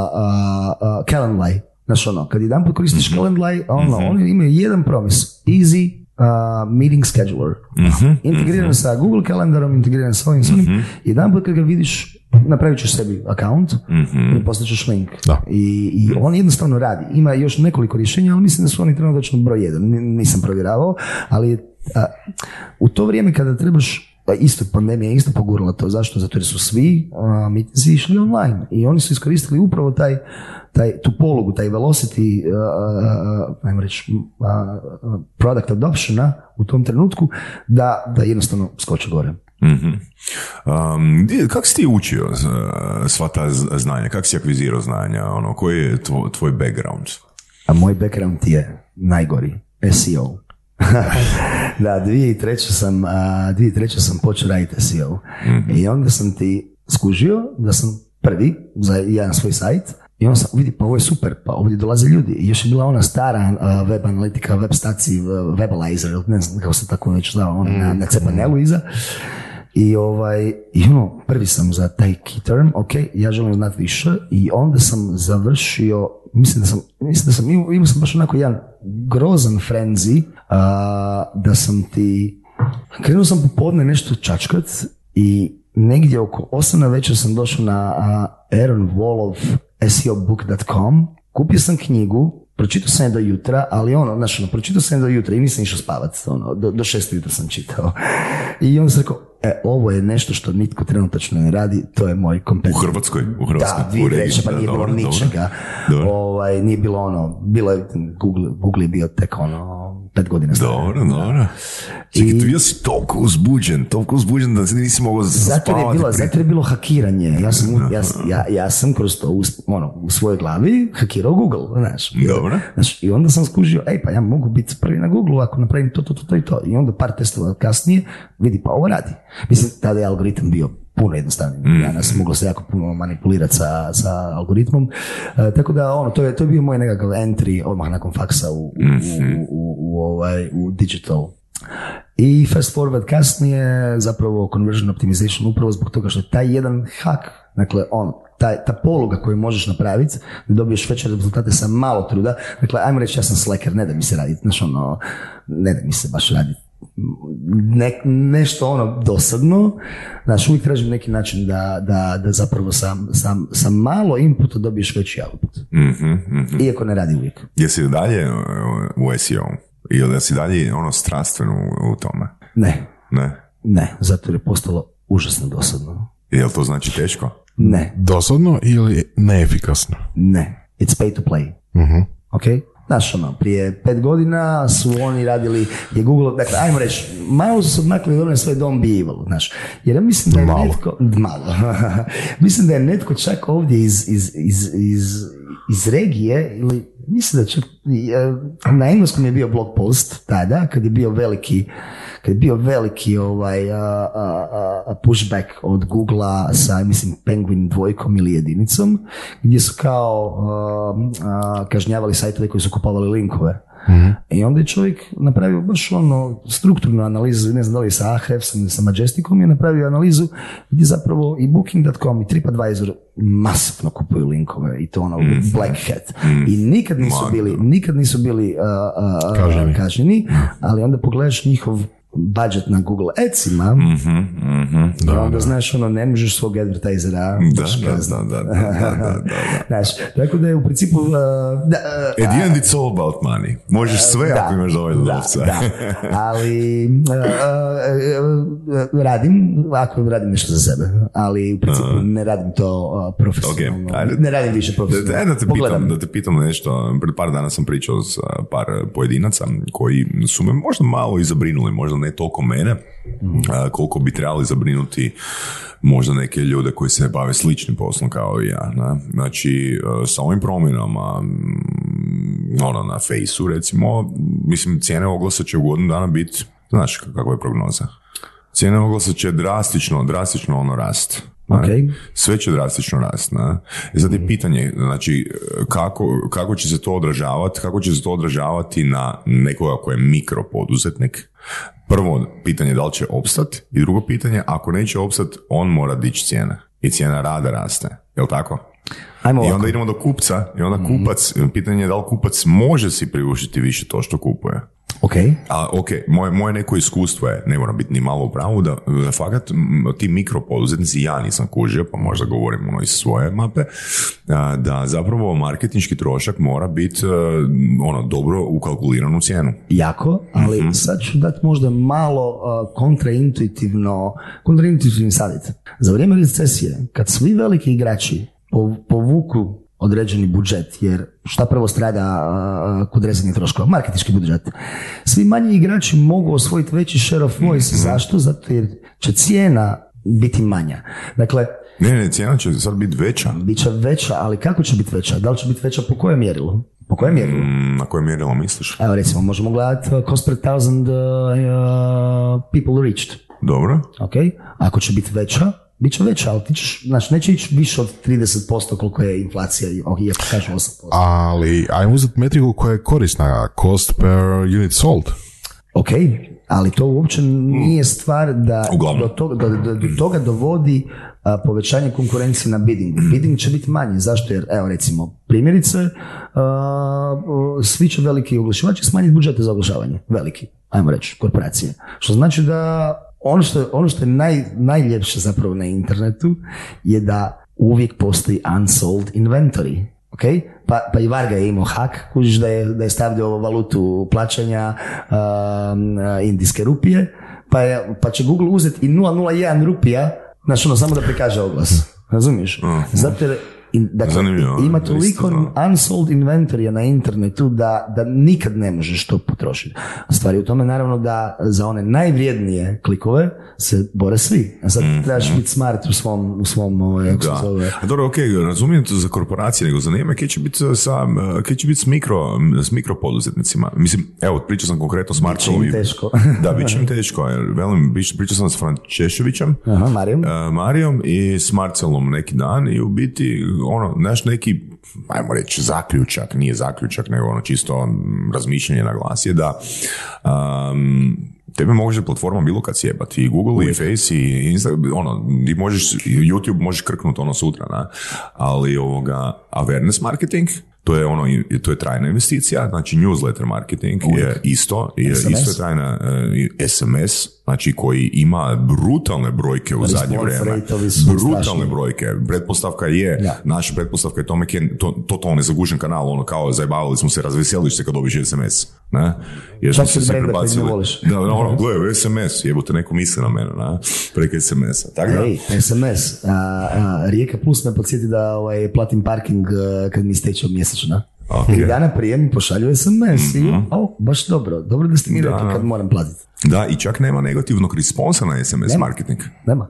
uh, Calendly. Znači ono, kad jedan put koristiš Mhm. Calendly, ono, oni imaju jedan promis. Easy uh, meeting scheduler. Mhm, Integriran sa Google kalendarom, integriran sa ovim svim. Jedan put kad ga vidiš, napravit ćeš sebi account Mhm. i postaćeš link. Da. I, I on jednostavno radi. Ima još nekoliko rješenja, ali mislim da su oni trenutno broj jedan. Nisam provjeravao, ali a, u to vrijeme kada trebaš a isto pandemija isto pogurala to. Zašto? Zato jer su svi a, mitinzi išli online i oni su iskoristili upravo taj, taj, tu polugu, taj velocity, a, a, ajmo reći, a, a, product adoptiona u tom trenutku da, da jednostavno skoče gore. Mhm. Um, di- kak si ti učio uh, sva ta znanja? Kak si akvizirao znanja? Ono, koji je tvoj, tvoj background? A moj background je najgori, SEO. (laughs) da, 2003. sam, a, 2003. sam počeo raditi SEO. I onda sam ti skužio da sam prvi za jedan svoj sajt i onda sam, vidi, pa ovo je super, pa ovdje dolaze ljudi. I još je bila ona stara a, web analitika, web staci, webalizer, ili ne znam kako se tako već zvao, ono, na, na cpanelu iza. I ovaj, i ono, prvi sam za taj key term, ok, ja želim znati više i onda sam završio, mislim da sam, mislim da sam, imao, imao sam baš onako jedan grozan frenzi, a, da sam ti, krenuo sam popodne nešto čačkat i negdje oko 8 na večer sam došao na a, Aaron Wolof SEObook.com, kupio sam knjigu pročitao sam je do jutra, ali ono, znaš, ono, pročitao sam je do jutra i nisam išao spavat, ono, do, do šest jutra sam čitao. I onda sam rekao, e, ovo je nešto što nitko trenutačno ne radi, to je moj U kompetitor. Hrvatskoj? U Hrvatskoj? Da, dvije u treće, pa da, nije bilo dobro, dobro. ničega. Dobro. Ovaj, nije bilo ono, bilo je, Google, Google je bio tek ono, pet godina. Dobro, dobro. Čekaj, I- tu bio si toliko uzbuđen, toliko uzbuđen da se nisi mogao Zato jer je bilo, prije- zato je bilo hakiranje. Ja sam, ja, ja, ja sam kroz to ono, u svojoj glavi hakirao Google, znaš. Dobro. Znaš, I onda sam skužio, ej pa ja mogu biti prvi na Google ako napravim to, to, to, to i to. I onda par testova kasnije vidi pa ovo radi. Mislim, tada je algoritam bio puno jednostavniji. Mm. Danas moglo se jako puno manipulirati sa, sa algoritmom. E, tako da, ono, to je, to je bio moj nekakav entry odmah nakon faksa u, u, Mhm. u, u, u, ovaj, u digital i fast forward kasnije zapravo conversion optimization upravo zbog toga što je taj jedan hak, dakle on, taj, ta poluga koju možeš napraviti da dobiješ veće rezultate sa malo truda, dakle ajmo reći ja sam slacker, ne da mi se raditi, znaš ono, ne da mi se baš raditi ne, nešto ono dosadno, znaš, uvijek tražim neki način da, da, da zapravo sa, sa, sa malo inputa dobiješ veći output. Mhm, mhm. Iako ne radi uvijek. Jesi li dalje uh, u SEO? Ili da si dalje ono strastveno u, tome? Ne, Ne? ne, zato jer je postalo užasno dosadno. Jel to znači teško? Ne, Dosadno ili neefikasno? Ne, it's pay to play. Ok? Znaš, ono, prije pet godina su oni radili, je Google, dakle, ajmo reći, malo su se odmakli od one svoje don't be evil, znaš. Jer ja mislim da je Malo. netko, malo, (laughs) mislim da je netko čak ovdje iz, iz, iz, iz, iz regije, ili mislim da čak, e, na engleskom je bio blog post tada, kad je bio veliki, kad je bio veliki ovaj, a, a, a, pushback od Googlea sa, mislim, Penguin dvojkom ili jedinicom, gdje su kao a, kažnjavali sajtove koji su kupovali linkove. I onda je čovjek napravio baš ono strukturnu analizu, ne znam da li sa Ahrefsom ili sa Majesticom, je napravio analizu gdje zapravo i Booking.com i TripAdvisor masivno kupuju linkove i to ono black hat. I nikad nisu bili, nikad nisu bili a, a, Kažnjeni. kažnjeni, ali onda pogledaš njihov budget na Google Adsima Mhm, mhm. i onda znaš ono ne možeš svog advertisera Da, da, da, da, da, da, da, da. (laughs) Znaš, tako da je u principu uh, da, uh, At the end it's all about money. Možeš sve da, ako imaš dovoljno da, novca. da. Ali uh, uh, uh, radim, ako radim nešto za sebe, ali u principu ne radim to uh, profesionalno. Ok, ajde. Ne radim više profesionalno. Da, da, te Pogledam. pitam, da te pitam nešto. Pred par dana sam pričao s par pojedinaca koji su me možda malo i zabrinuli, možda ne toliko mene, a, koliko bi trebali zabrinuti možda neke ljude koji se bave sličnim poslom kao i ja. Ne? Znači, a, sa ovim promjenama mm, ono, na fejsu recimo, mislim, cijene oglasa će u godinu dana biti, znaš kakva je prognoza? Cijene oglasa će drastično, drastično ono rast. ne? Ok. Sve će drastično rast. Ne? I sad je pitanje, znači, kako, kako će se to odražavati, kako će se to odražavati na nekoga ko je mikropoduzetnik. Prvo pitanje je da li će opstat i drugo pitanje, ako neće opstat, on mora dići cijene. I cijena rada raste. Jel tako? Ajmo I ovako. onda idemo do kupca i onda kupac, pitanje je da li kupac može si priuštiti više to što kupuje. Ok, A, ok, moje, moje neko iskustvo je, ne moram biti ni malo u pravu, da, da fakat ti mikropoduzetnici, ja nisam kužio, pa možda govorim ono iz svoje mape, a, da zapravo marketinški trošak mora biti e, ono, dobro ukalkuliran u cijenu. jako, ali Mhm. sad ću dati možda malo uh, kontraintuitivno, kontraintuitivni savjet. Za vrijeme recesije, kad svi veliki igrači pov- povuku određeni budžet, jer šta prvo strada kod rezanja troškova? Marketinški budžet. Svi manji igrači mogu osvojiti veći share of voice. Mhm. Zašto? Zato jer će cijena biti manja. Dakle, Ne, ne, cijena će sad biti veća. bit će veća, ali kako će biti veća? Da li će biti veća po kojem mjerilu? Po kojem mjerilu? Mm, Na koje mjerilo misliš? Evo recimo, možemo gledati uh, cost per thousand uh, uh, people reached. Dobro. Ok? Ako će biti veća, bit će veća, ali ti ćeš, znači neće ići više od 30% koliko je inflacija, iako kažem 8%. Ali, ajmo uzeti metriku koja je korisna, cost per unit sold. Ok, ali to uopće nije stvar da do toga, do, do, do toga dovodi a, povećanje konkurencije na biddingu. Bidding će biti manji, zašto? Jer, evo recimo, primjerice, a, svi će veliki oglašivači smanjiti budžete za oglašavanje. Veliki, ajmo reći, korporacije. Što znači da ono što, ono što je naj, najljepše zapravo na internetu je da uvijek postoji unsold inventory. ok? Pa, pa i Varga je imao hak, kužiš da je, da je stavljao valutu plaćanja um, indijske rupije, pa, je, pa će Google uzeti i 001 rupija, znači ono samo da prikaže oglas. Razumiješ? Zato jer in- dakle, Zanimljivo, ima toliko unsold inventorija na internetu da, da nikad ne možeš to potrošiti. Stvar je u tome naravno da za one najvrijednije klikove se bore svi. A sad trebaš biti smart u svom, u svom ovaj, kako se Da. zove, A dobro, ok, razumijem to za korporacije, nego zanima kaj će biti sa, kaj će biti s mikro, s mikropoduzetnicima. Mislim, evo, pričao sam konkretno s Marcelom. im i- teško. (laughs) da, bit će im teško. jer, Velim, pričao, sam s Frančeševićem, Aha, Marijom. e, Marijom i s Marcelom neki dan i u biti, ono, znaš, neki, ajmo reći, zaključak, nije zaključak, nego ono čisto razmišljanje na glas je da um, tebe može platforma bilo kad sjebati i Google i Face i Insta, ono, i možeš, YouTube možeš krknuti ono sutra, na, ali ovoga, awareness marketing, to je ono, to je trajna investicija, znači newsletter marketing je isto, je, SMS? isto je trajna e, SMS, znači koji ima brutalne brojke u zadnje Response vrijeme. Brutalne strašni. brojke. Pretpostavka je, Da. naša pretpostavka je tome je to, totalno nezagužen kanal, ono kao zajebavali smo se, razveseliš se kad dobiš SMS. Ne? Jer smo se svi prebacili. Da, da, ono, (laughs) gledaj, SMS, jebote, neko misli na mene, na, preko SMS-a. Tako da, Ej, SMS. A, a, Rijeka Plus me podsjeti da ovaj, platim parking a, kad mi isteče mjesečno. Ok. Mhm. I dana prije mi pošalju SMS i o, baš dobro. Dobro da ste mi Da. rekli kad moram platiti. da, i čak nema negativnog responsa na SMS Nema. marketing. Nema.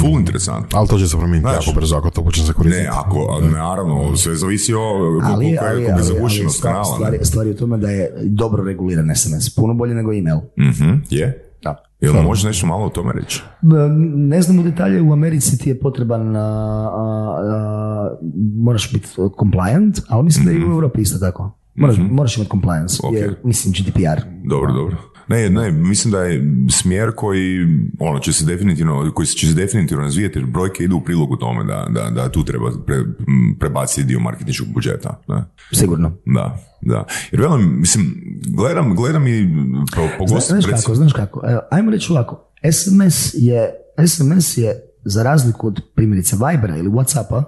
Full interesantno. Ali to će se promijeniti jako brzo ako to počne se koristiti. Ne, ako, naravno, sve zavisi o koliko je zagušenost kanala. stvar, ne? je- stvar je u tome da je dobro reguliran SMS. Puno bolje nego email. Mhm, je? Da. Jel možeš nešto malo o tome reći? Ne znam u detalje, u Americi ti je potreban, a, a, a, moraš biti compliant, ali mislim da i u Europi isto tako. Moraš, moraš imati compliance, Mhm. Ok. jer, mislim GDPR. Dobro, dobro. Ne, ne, mislim da je smjer koji ono će se definitivno, koji će se definitivno razvijati jer brojke idu u prilogu tome da, da, da tu treba pre, prebaciti dio marketinškog budžeta. Ne? Sigurno. Da, da. Jer velim, mislim, gledam, gledam i po, po Zna- gost- Znaš reci- kako, znaš kako. Ajmo reći ovako. SMS je, SMS je za razliku od primjerice Vibera ili Whatsappa,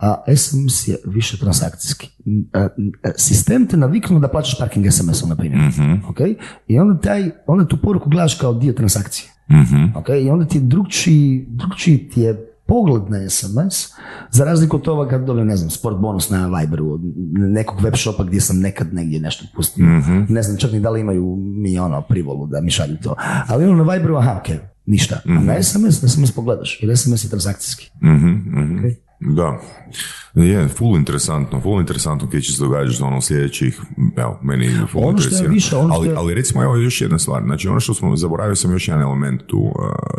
a SMS je više transakcijski. A, Sistem te naviknuo da plaćaš parking SMS-om, na primjer. Ok? I onda, taj, onda tu poruku gledaš kao dio transakcije. Ok? I onda ti drugčiji, drugčiji ti je pogled na SMS, za razliku od toga kad dobijem, ne znam, sport bonus na Viberu, od nekog web shopa gdje sam nekad negdje nešto pustio. Ne znam čak ni da li imaju mi ono privolu da mi šalju to. Ali ono na Viberu, aha, ok, ništa. A na SMS, na SMS pogledaš, jer SMS je transakcijski. Mhm, mhm. Da. Je, full interesantno, full interesantno kaj će se događati ono sljedećih, evo, meni full Ono što je više, ono što ali, je- ali recimo, evo još jedna stvar, znači ono što smo, zaboravio sam još jedan element tu uh,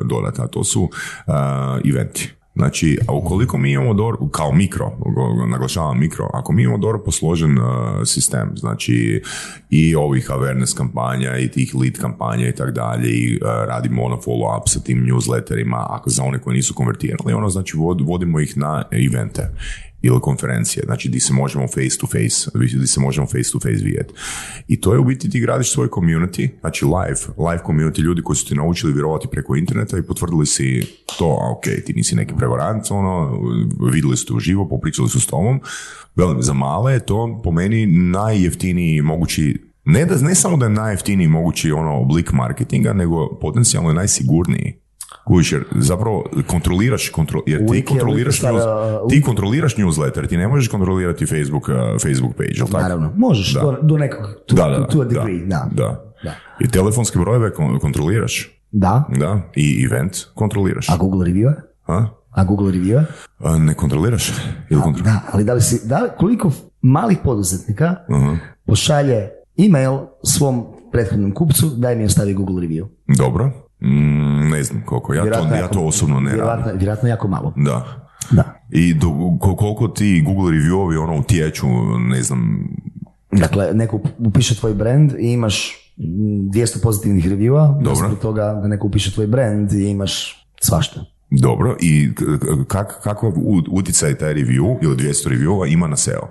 dodati, a to su uh, eventi. Znači, a ukoliko mi imamo dobro, kao mikro, naglašavam mikro, ako mi imamo dobro posložen uh, sistem, znači i ovih awareness kampanja i tih lead kampanja i tak dalje i uh, radimo ono follow up sa tim newsletterima, ako za one koji nisu konvertirali, ono znači vod- vodimo ih na evente ili konferencije, znači di se možemo face to face, di se možemo face to face vidjeti. I to je u biti ti gradiš svoj community, znači live, live community ljudi koji su ti naučili vjerovati preko interneta i potvrdili si to, a ok, ti nisi neki prevarant, ono, vidjeli su te uživo, popričali su s tobom. Velim, za male je to po meni najjeftiniji mogući ne, da, ne samo da je najjeftiniji mogući ono oblik marketinga, nego potencijalno je najsigurniji. Kužiš, jer zapravo kontroliraš, kontro, jer ti kontroliraš, news- ti kontroliraš newsletter, ti ne možeš kontrolirati Facebook, uh, Facebook page, jel tako? Naravno, možeš Da. do, do nekog, to, Da, da, to, a degree, da. da. Da. I telefonske brojeve kon- kontroliraš, Da. da, i event kontroliraš. A Google review A? A Google review A ne kontroliraš? Ili kontro- Da, ali da li si, da li- koliko malih poduzetnika Aha. pošalje email svom prethodnom kupcu da im je ostavi Google review? Dobro. Mm, ne znam koliko. Ja to, ja to osobno ne vjerojatno, radim. vjerojatno jako malo. Da. Da. I do, ko- koliko ti Google reviewovi ono utječu, ne znam, Dakle, neko upiše tvoj brand i imaš mm, 200 pozitivnih reviewa, Dobro. toga da neko upiše tvoj brand i imaš svašta. dobro. I kak, kakav utjecaj taj review ili 200 reviewova ima na SEO?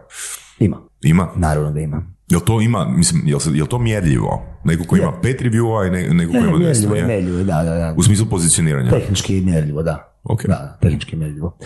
Ima. Ima? Naravno da ima. Jel to ima, mislim, jel, se- jel to mjerljivo? Neko ko ima pet reviewa i ne, neko ko Ne, ima 200, mjerljivo je, je? mjerljivo je, da, da, da. U smislu pozicioniranja? Tehnički je mjerljivo, da. Ok. Da, tehnički je mjerljivo.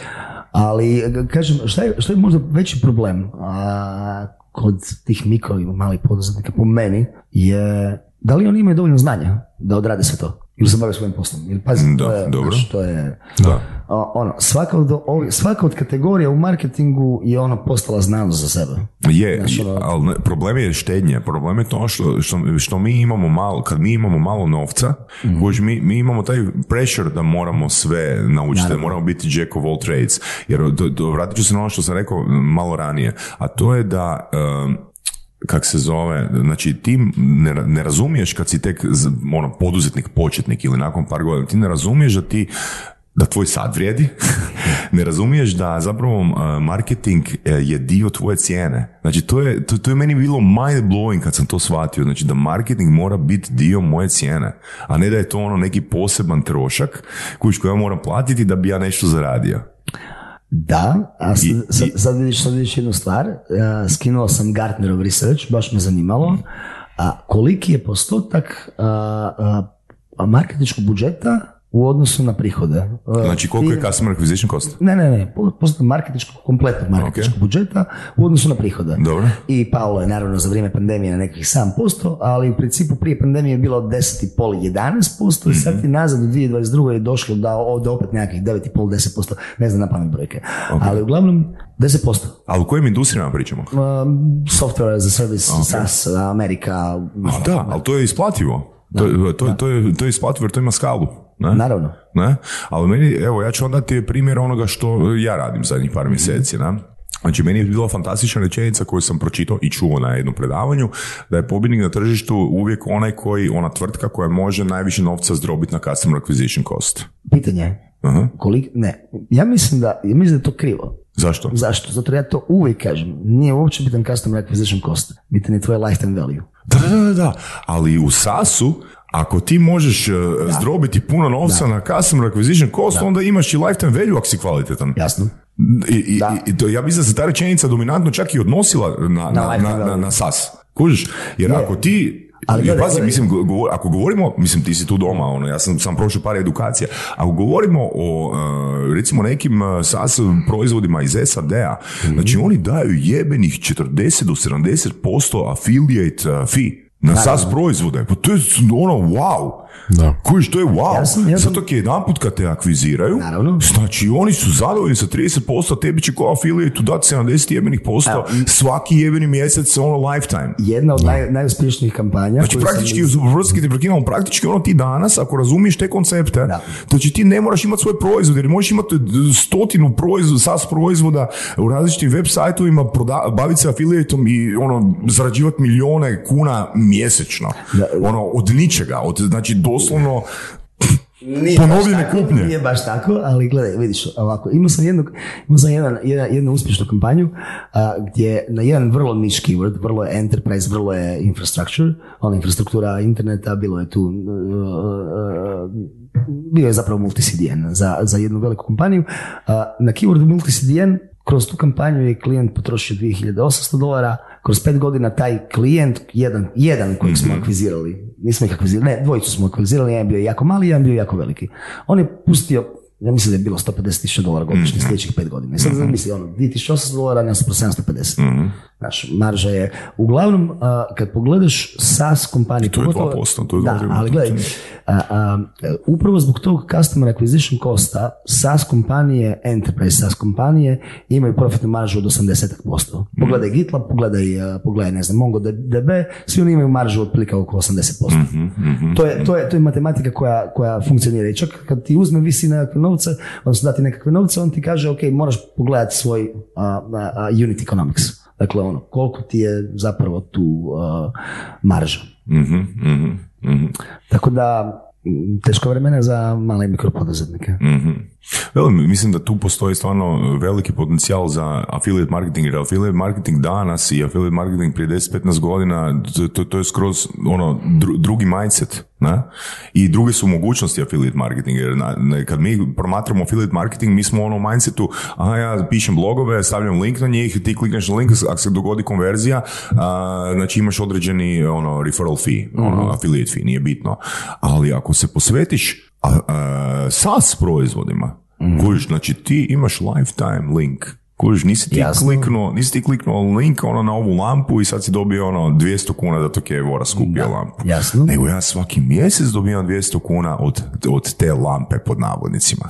Ali, kažem, šta je, šta je možda veći problem a, kod tih mikro i malih poduzetnika po meni je da li oni imaju dovoljno znanja da odrade sve to? Ili se bave svojim poslom? Ili pazi, Da, to je, dobro. znaš, to je, Da. o, ono, svaka od, ovi- svaka od kategorija u marketingu je ono postala znanost za sebe. Je, Znaš, ono- ali ne, problem je štednje. Problem je to što, što, što mi imamo malo, kad mi imamo malo novca, Mhm. kužiš, mi, mi imamo taj pressure da moramo sve naučiti, da moramo biti jack of all trades. Jer do, do, vratit ću se na ono što sam rekao malo ranije, a to je da um, kak se zove, znači ti ne, ne razumiješ kad si tek ono, poduzetnik, početnik ili nakon par godina, ti ne razumiješ da ti da tvoj sad vrijedi, (laughs) ne razumiješ da zapravo marketing uh, je dio tvoje cijene. Znači to je, to, to je meni bilo mind blowing kad sam to shvatio, znači da marketing mora biti dio moje cijene, a ne da je to ono neki poseban trošak koji ja moram platiti da bi ja nešto zaradio. Da, a sad, I- sad, sad vidiš, sad vidiš jednu stvar, skinuo sam Gartnerov research, baš me zanimalo, a koliki je postotak uh, uh, marketinškog budžeta u odnosu na prihode. Uh, Znači koliko je customer acquisition cost? Ne, ne, ne, po- postotak marketinškog, kompletnog marketinškog budžeta u odnosu na prihode. Dobro. I palo je naravno za vrijeme pandemije na nekih 7%, ali u principu prije pandemije je bilo 10,5 11% i sad i nazad u 2022. je došlo da ovdje opet nekakvih 9,5 10%, ne znam na pamet brojke. Ali uglavnom 10%. Ali u kojim industrijama pričamo? Um, software as a service, SaaS, Amerika, A da, ali to je isplativo. To, to, to, je, to je isplativo jer to ima skalu. Ne? naravno. Ne? Ali meni, evo, ja ću vam dati primjer onoga što ja radim zadnjih par mjeseci. Ne? Znači, meni je bila fantastična rečenica koju sam pročitao i čuo na jednom predavanju, da je pobjednik na tržištu uvijek onaj koji, ona tvrtka koja može najviše novca zdrobiti na customer acquisition cost. Pitanje je, Aha. koliko, ne, ja mislim da, ja mislim da je to krivo. Zašto? Zašto? Zato ja to uvijek kažem. Nije uopće bitan customer acquisition cost. Bitan je tvoj lifetime value. Da, da, da, da. Ali u SaaS-u, ako ti možeš uh, zdrobiti puno novca na customer acquisition cost, onda imaš i lifetime value ako si kvalitetan. Jasno. I, i, Da. i to, ja mislim da se ta rečenica dominantno čak i odnosila na, na, na, na, na SAS. Kužiš? Jer Je. ako ti Ali gledaj, pazi, mislim, go- govor- ako govorimo, mislim, ti si tu doma, ono, ja sam, sam prošao par edukacija, ako govorimo o, uh, recimo, nekim uh, SaaS proizvodima iz SAD-a, Mhm. znači oni daju jebenih 40 do 70% affiliate fee na SaaS proizvode. Pa to je ono, wow! Da. Kužiš, to je wow. Ja sam- ja sam- Zato je jedan put kad te akviziraju, Naravno. znači oni su zadovoljni sa 30%, tebi će kao affiliate dati 70 jebenih posto Evo. svaki jebeni mjesec ono lifetime. Jedna od naj, najuspješnijih kampanja. Znači sam praktički, uz vrstki te prekinemo, praktički ono ti danas, ako razumiješ te koncepte, Da. znači ti ne moraš imati svoj proizvod, jer možeš imati stotinu proizvoda, SaaS proizvoda u različitim web sajtovima, baviti se affiliateom i ono, zarađivati milijone kuna mjesečno. Da. Ono, od ničega, od, znači doslovno Nije Ponovljene tako, kupnje. Nije baš tako, ali gledaj, vidiš, ovako, imao sam, jednog, imao sam jedan, jedan, jednu uspješnu kampanju a, gdje na jedan vrlo niš keyword, vrlo je enterprise, vrlo je infrastructure, ona infrastruktura interneta, bilo je tu, uh, uh, bio je zapravo multi-CDN za, za jednu veliku kompaniju. A, na keywordu multi-CDN kroz tu kampanju je klijent potrošio 2800 dolara, kroz pet godina taj klijent, jedan, jedan kojeg smo akvizirali, nismo ih akvizirali, ne, dvojicu smo akvizirali, jedan bio jako mali, jedan bio jako veliki. On je pustio, ja mislim da je bilo 150 tisuća dolara godišnje sljedećih pet godina. I sad zamisli, ono, 2800 dolara na 750. Znaš, marža je, uglavnom, a, kad pogledaš SaaS kompanije, to je pogotovo- 2%, to je da, ali gledaj, a, a, upravo zbog tog customer acquisition costa SaaS kompanije, enterprise SaaS kompanije imaju profitnu maržu od 80%. Pogledaj GitLab, pogledaj, pogledaj ne znam, MongoDB, svi oni imaju maržu otprilike oko 80%. To, je, to, je, to je matematika koja, koja funkcionira i čak kad ti uzme visi nekakve novce, odnosno dati nekakve novce, on ti kaže ok, moraš pogledati svoj a, a, a, unit economics. Dakle, ono, koliko ti je zapravo tu a, marža. Mhm, mhm, mhm. Tako da, teško vremena za male mikropoduzetnike. Mhm. Velim, mislim da tu postoji stvarno veliki potencijal za affiliate marketing, jer affiliate marketing danas i affiliate marketing prije 10-15 godina, to, to, je skroz ono, dru- drugi mindset. Ne? I druge su mogućnosti affiliate marketing, jer na, ne, kad mi promatramo affiliate marketing, mi smo u onom mindsetu, aha, ja pišem blogove, stavljam link na njih, ti klikneš na link, ako se dogodi konverzija, a, znači imaš određeni ono, referral fee, ono, affiliate fee, nije bitno. Ali ako se posvetiš a, a, SaaS proizvodima, Kužiš, znači ti imaš lifetime link. Kužiš, nisi ti Jasno. kliknuo, nisi ti kliknuo link ono na ovu lampu i sad si dobio ono 200 kuna da to Kevora skupio lampu. jasno. Nego ja svaki mjesec dobijam 200 kuna od, od te lampe pod navodnicima.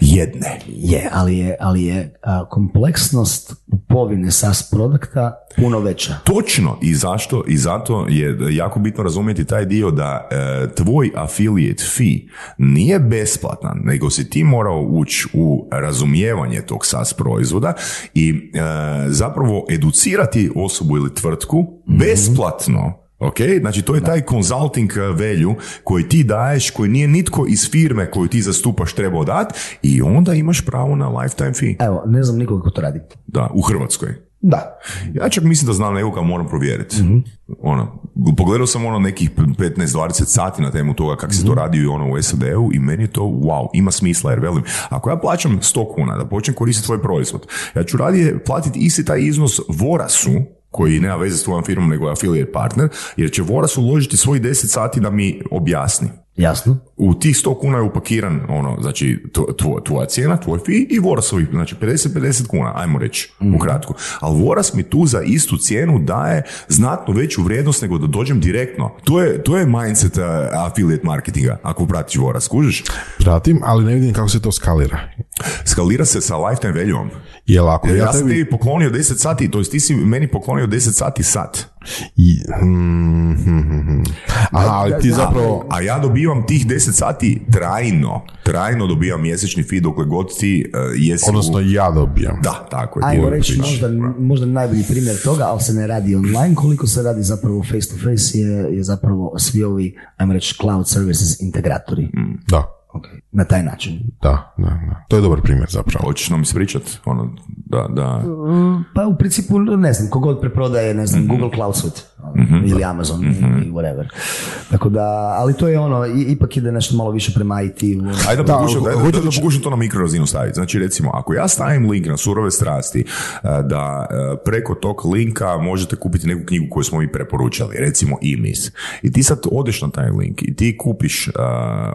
Jedne. Je, ali je, ali je a, kompleksnost kupovine SaaS produkta puno veća. Točno i zašto i zato je jako bitno razumjeti taj dio da e, tvoj affiliate fee nije besplatan, nego si ti morao ući u razumijevanje tog SaaS proizvoda i e, zapravo educirati osobu ili tvrtku besplatno Ok, znači to je taj consulting value koji ti daješ, koji nije nitko iz firme koju ti zastupaš trebao dati i onda imaš pravo na lifetime fee. Evo, ne znam nikoga ko to radi. Da, u Hrvatskoj. Da. Ja čak mislim da znam nekoga, moram provjeriti. Ono, pogledao sam ono nekih 15-20 sati na temu toga kako se to radi i ono u SAD-u i meni je to wow, ima smisla jer velim, ako ja plaćam 100 kuna da počnem koristiti tvoj proizvod, ja ću radije platiti isti taj iznos Vorasu, koji nema veze s tvojom firmom nego je affiliate partner, jer će Voras uložiti svojih 10 sati da mi objasni. Jasno. U tih 100 kuna je upakiran ono, znači, tvo- tvo- tvoja cijena, tvoj fee i Vorasovi, znači 50-50 kuna, ajmo reći, ukratko. Ali Voras mi tu za istu cijenu daje znatno veću vrijednost nego da dođem direktno. To je, to je mindset uh, affiliate marketinga, ako pratiš Voras, kužiš? Pratim, ali ne vidim kako se to skalira. Skalira se sa lifetime value Jel ako Ja, ja, sam tebi... tebi poklonio 10 sati, to jest ti si meni poklonio 10 sati sat. I, hmm, hmm. Aha, ali ti zapravo... A ja dobivam tih 10 sati trajno. Trajno dobivam mjesečni feed dokle god ti uh, jesi u- Odnosno ja dobijam. Da, tako je. Ajmo reći možda, možda najbolji primjer toga, ali se ne radi online, koliko se radi zapravo face to face je, je zapravo svi ovi, ajmo reći, cloud services integratori. Da, Ok, Na taj način. da, da, da. To je dobar primjer zapravo. Hoćeš nam ispričat? Ono, da, da. Pa u principu, ne znam, kogod preprodaje, ne znam, Google Cloud Suite ono, ili Amazon ili whatever. Tako da, ali to je ono, i- ipak ide nešto malo više prema IT-u. Ajde da, pokušam, da, da, da reći- pokušam to na mikrorazinu staviti. Znači recimo, ako ja stavim link na surove strasti, eh, da eh, preko tog linka možete kupiti neku knjigu koju smo mi preporučali, recimo Imis. I ti sad odeš na taj link i ti kupiš eh,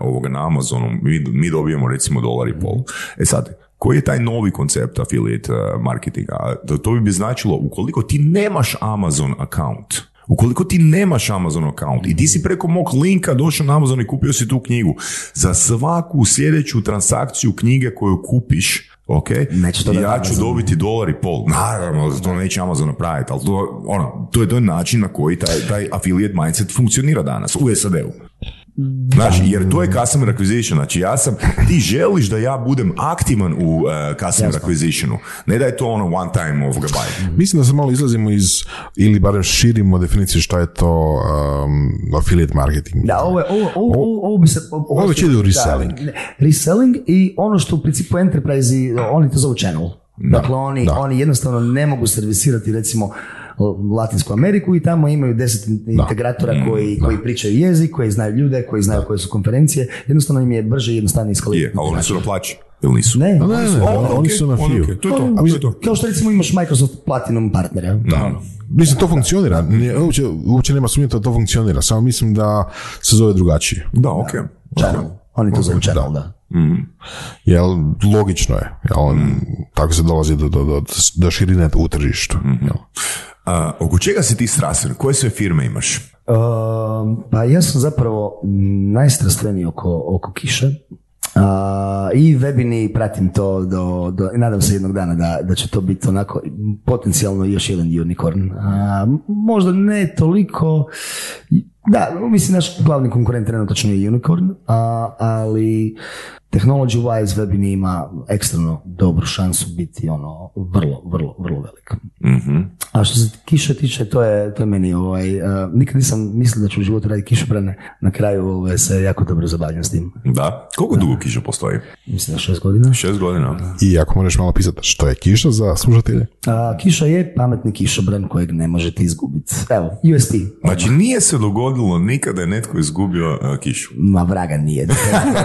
ovoga na Amazonu, mi, mi dobijemo recimo dolar i pol. E sad, koji je taj novi koncept affiliate marketinga? To, to bi značilo, ukoliko ti nemaš Amazon account, Ukoliko ti nemaš Amazon account i ti si preko mog linka došao na Amazon i kupio si tu knjigu, za svaku sljedeću transakciju knjige koju kupiš, ok, Neće to ja ću Amazon. dobiti dolar i pol. Naravno, to neće Amazon napraviti, ali to, ono, to je to način na koji taj, taj affiliate mindset funkcionira danas u SAD-u. Znači, jer to je customer acquisition. Znači, ja sam, ti želiš da ja budem aktivan u uh, customer acquisitionu. Ne da je to ono one time ovoga buy. (laughs) Mislim da se malo izlazimo iz, ili barem širimo definiciju šta je to um, affiliate marketing. Da, ovo, je- ovo, ovo, ovo, ovo bi se... Ovo već ide u reselling. Da, reselling i ono što u principu enterprise, oni to zovu channel. Dakle, oni, da. oni jednostavno ne mogu servisirati recimo Latinsku Ameriku i tamo imaju deset in- integratora Mm, koji, koji pričaju jezik, koji znaju ljude, koji znaju koje su konferencije. Jednostavno im je brže i jednostavnije iskalirati. Je, ali oni su na plaći. Ili nisu? Ne, Ne, ne, ne, O, oni ok, su na ono, fiju. To je to. Ono, to je to. Kao što recimo imaš Microsoft Platinum partnera. Da. Mislim, to funkcionira. Nije- Uopće, uopće nema sumnje da to funkcionira. Samo mislim da se zove drugačije. Da, ok. Channel. Oni to zovu channel, da. Jel, logično je. Jel, Tako se dolazi do, do, do, do širine u tržištu. Jel. A, oko čega si ti strastven? Koje sve firme imaš? Um, pa ja sam zapravo najstrastveniji oko, oko kiše. A, I webini pratim to do, do, nadam se jednog dana da, da će to biti onako potencijalno još jedan unicorn. A, možda ne toliko, da, mislim naš glavni konkurent trenutačno je unicorn, a, ali technology wise webini ima ekstremno dobru šansu biti ono vrlo, vrlo, vrlo velik. Mhm. A što se kiše tiče, to je, to je meni, ovaj, uh, nikad nisam mislio da ću u životu raditi kišobrane, na kraju ovaj, se jako dobro zabavljam s tim. Da. Koliko dugo kiša postoji? Mislim da šest godina. Šest godina. I ako možeš malo pisati što je kiša za slušatelje? A, kiša je pametni kišobran kojeg ne možete izgubiti. Evo, USP. Znači nije se dogodilo nikada je netko izgubio uh, kišu. Ma vraga nije.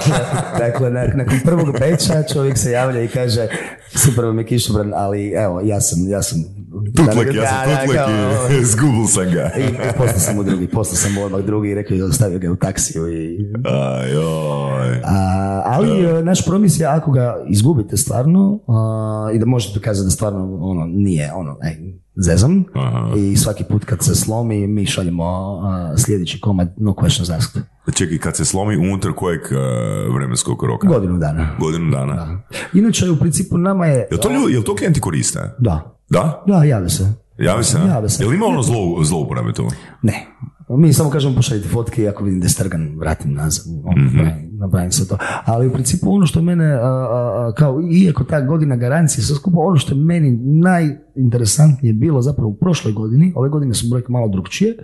(laughs) dakle, na- nakon prvog peča čovjek se javlja i kaže super vam je kišobran, ali evo, ja sam, ja sam... Tutlek, ja sam Da, da, tutlek kao- i izgubil (laughs) sam ga. I postao sam mu drugi, postao sam mu odmah drugi i rekao je ostavio ga u taksiju i... Ajoj. A, Ali e, naš promis je ako ga izgubite stvarno a, i da možete dokazati da stvarno ono nije ono ej, zezam Aha. i svaki put kad se slomi mi šaljemo a, sljedeći komad no question asked. Čekaj, kad se slomi unutar kojeg e, vremenskog roka? Godinu dana. Godinu dana. Inače u principu nama je... Jel to, jel to klijenti koriste? Da, Da? da, jave se. Javi se? Jave se. Jel ima ono zlou, zlouporabe tu? Ne. Mi samo kažemo pošaljite fotke i ako vidim da je strgan, vratim nazad. Ono, napravim- Napravim sve to. Ali u principu ono što mene, a, a, a, kao iako ta godina garancije sve skupa, ono što je meni najinteresantnije bilo zapravo u prošloj godini, ove godine su brojke malo drugčije,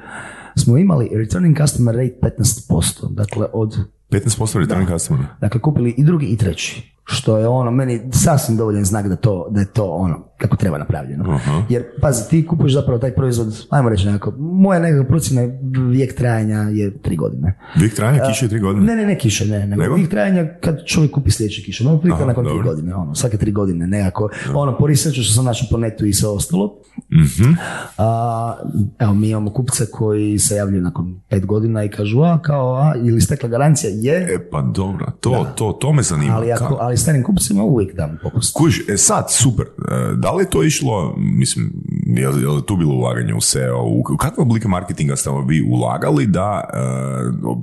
smo imali returning customer rate 15%. Dakle, od 15% return customer. Dakle, kupili i drugi i treći. Što je ono, meni sasvim dovoljan znak da, to, da je to ono, kako treba napravljeno. Aha. Jer, pazi, ti kupuješ zapravo taj proizvod, ajmo reći nekako, moja nekakva procjena vijek trajanja je tri godine. Vijek trajanja kiše je tri godine? Ne, ne, ne kiše, ne, nego, Nego? vijek trajanja kad čovjek kupi sljedeće kiše, no prilike Aha, nakon tri dobro. godine, ono, svake tri godine, nekako, ono, po researchu što sam našao po netu i sve ostalo, Mhm. a, evo, mi imamo kupce koji se javljaju nakon pet godina i kažu, a, kao, a, ili stekla garancija, je, E pa dobro, to, to, to me zanima. ali, ako? Ali starim kupcima uvijek dam popust. Kuž, e sad, super. E, Da li je to išlo, mislim, je li, je li tu bilo ulaganje u SEO? U kakve oblike marketinga ste vi ulagali da e,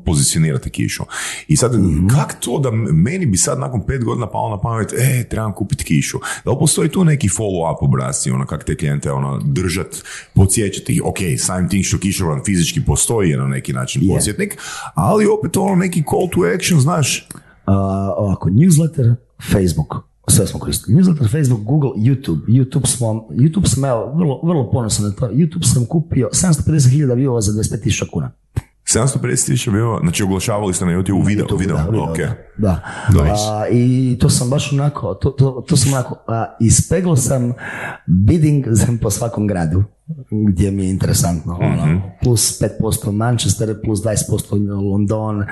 pozicionirate kišu? I sad, Mhm. kak to da meni bi sad nakon pet godina palo na pamet, e, trebam kupiti kišu. Da li postoji tu neki follow-up obrasci, ono, kak te klijente ono, držat, podsjećati ih, ok, samim tim što kišovan fizički postoji je na neki način Je. podsjetnik, ali opet ono neki call to action, znaš, A, ovako, newsletter, Facebook, sve smo koristili. Newsletter, Facebook, Google, YouTube. YouTube smo, YouTube sam, evo, vrlo, vrlo ponosan na to. YouTube sam kupio 750.000 viewova za 25.000 kuna. 750 tisuća bio, znači oglašavali ste na YouTube video, YouTube, video, da, video, ok. da. Da. A, I to sam baš onako, to, to, to sam onako, a, ispeglo sam bidding (laughs) po svakom gradu gdje mi je interesantno. Ono, plus 5% Manchester, plus 20% London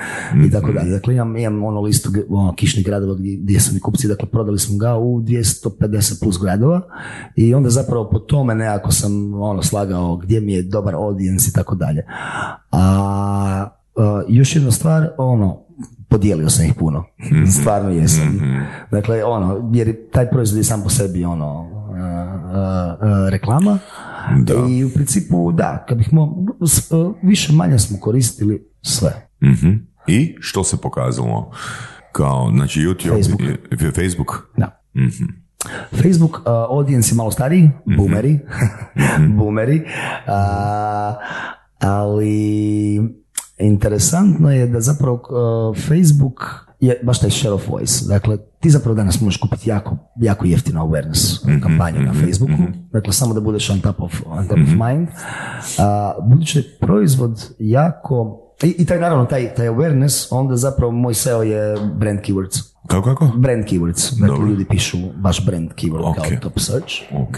i tako dalje. Dakle, imam, imam ono listu ono, kišnih gradova gdje, gdje su mi kupci, dakle, prodali smo ga u 250 plus gradova i onda zapravo po tome nekako sam ono, slagao gdje mi je dobar audience i tako dalje. A Uh, još jedna stvar, ono, podijelio sam ih puno. Stvarno jesam. Dakle, ono, jer je taj proizvod je sam po sebi, ono, reklama. Da. I u principu, da, kad bih mo, uh, više manje smo koristili sve. Mhm. I što se pokazalo? Kao, znači YouTube, Facebook. i- Facebook. Da. Mhm. Facebook, uh, audience je malo stariji, boomeri, (laughs) boomeri, a, ali interesantno je da zapravo uh, Facebook je baš taj share of voice. Dakle, ti zapravo danas možeš kupiti jako, jako jeftino awareness kampanju na Facebooku. Dakle, samo da budeš on top of, on top of mind. A, budući je proizvod jako i, i taj naravno taj, taj awareness, onda zapravo moj SEO je brand keywords. Kako, kako? Brand keywords. Dakle, Dobro. ljudi pišu baš brand keyword Ok. kao top search. Ok.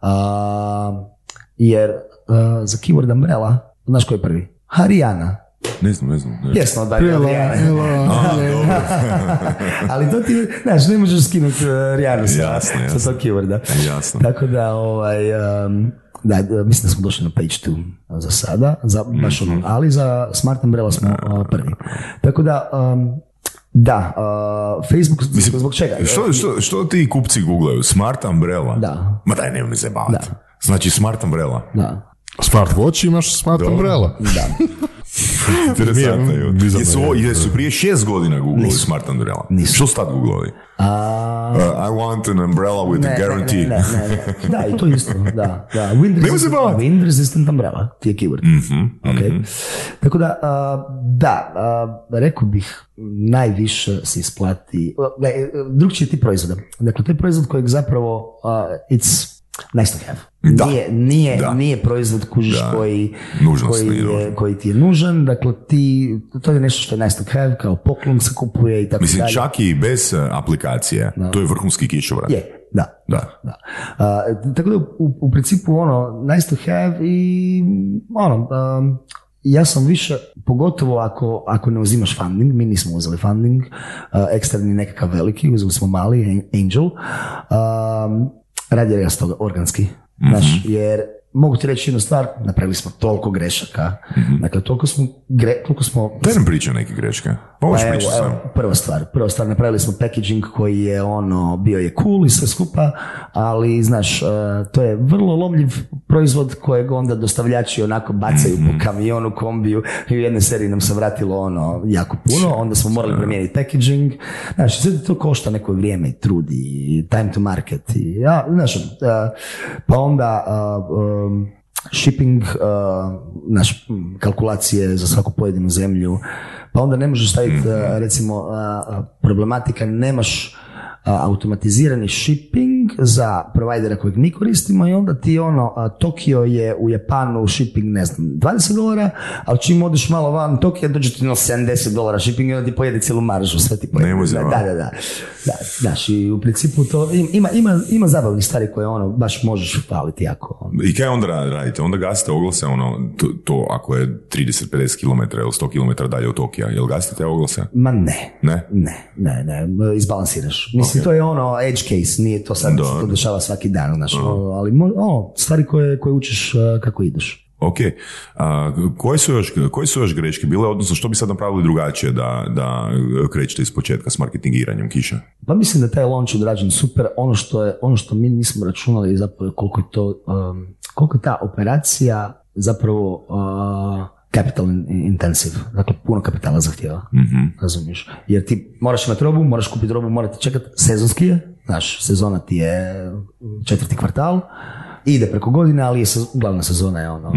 A, jer a, za keyword umbrella, znaš ko je prvi? Harijana. Ne znam, ne znam. Ne. Pjesma od Harijane. Ali to ti, znaš, ne možeš skinuti uh, Rijanu sa, Jasno, jasno. sa tog keyworda. Jasno. Tako da, ovaj, um, da, da, mislim da smo došli na page 2 za sada, za, baš Mhm. ono, ali za Smart Umbrella smo uh, prvi. Tako da, um, da, uh, Facebook, zbog čega? Što, što, što ti kupci googlaju? Smart umbrella? Da. Ma daj, nemoj mi zajebavati. Da. Znači smart umbrella. Da, Smart watch imaš smart umbrella. da. (laughs) Interesantno. Je. Jesu, je. jesu prije šest godina googlali smart umbrella? Nisu. Što su tad googlali? Uh, I want an umbrella with a guarantee. Ne, ne, ne, ne. Da, i to isto, da. da. (laughs) Wind, resistant, wind resistant umbrella, ti je keyword. Mhm, Ok. Tako da, da, a, rekao bih, najviše se isplati, ne, drugčiji ti proizvoda. Dakle, to je proizvod kojeg zapravo, it's nice to have. Da. Nije, nije, Da. nije proizvod kužiš Da. koji, koji, je, koji ti je nužan, dakle ti, to je nešto što je nice to have, kao poklon se kupuje i tako Mislim, dalje. čak i bez uh, aplikacije, to je vrhunski kišobran. Je, da. Da. Da. A, tako da u, u principu ono nice to have i ono um, ja sam više, pogotovo ako, ako ne uzimaš funding, mi nismo uzeli funding, uh, eksterni nekakav veliki, uzeli smo mali, Angel, um, raději azt organsky. Mm-hmm. Jer mogu ti reći jednu stvar, napravili smo toliko grešaka, dakle toliko smo, gre, toliko smo Daj nam priča neke greške. Pa Pa evo, sam. prva stvar, prva stvar, napravili smo packaging koji je ono, bio je cool i sve skupa, ali znaš, e, to je vrlo lomljiv proizvod kojeg onda dostavljači onako bacaju Mhm. po kamionu, kombiju i u jednoj seriji nam se vratilo ono jako puno, onda smo morali promijeniti packaging, znaš, sve to košta neko vrijeme i trud i time to market i ja, znaš, e, pa onda shipping, uh, naš, kalkulacije za svaku pojedinu zemlju, pa onda ne možeš staviti, uh, recimo, uh, problematika, nemaš automatizirani shipping za provajdera kojeg mi koristimo i onda ti ono, Tokio je u Japanu shipping, ne znam, 20 dolara, ali čim odeš malo van Tokio dođe ti no 70 dolara shipping i onda ti pojede cijelu maržu, sve ti pojede. Ne može, da, da, da, da. Da, znaš, i u principu to, im- ima, ima, ima zabavnih stvari koje ono, baš možeš faliti jako. ono. I kaj onda ra- radite? Onda gasite oglase, ono, to, to ako je 30-50 km ili 100 km dalje od Tokija, jel gasite te oglase? Ma ne. Ne? Ne, ne, ne, izbalansiraš. Mislim, to je ono edge case, nije to sad, to dešava svaki dan, znaš, o, ali mo- o, stvari koje, koje učiš uh, kako ideš. Ok. A, koje, su još, koje su još greške bile, odnosno što bi sad napravili drugačije da, da krećete iz početka s marketingiranjem kiša? Pa mislim da taj launch odrađen super, ono što, je, ono što mi nismo računali je zapravo koliko je to, um, koliko je ta operacija zapravo uh, capital in- intensive, dakle puno kapitala zahtjeva, razumiješ? Jer ti moraš imati robu, moraš kupiti robu, morate čekati, sezonski je, znaš, sezona ti je četvrti kvartal, ide preko godine, ali je sez- glavna sezona je ono,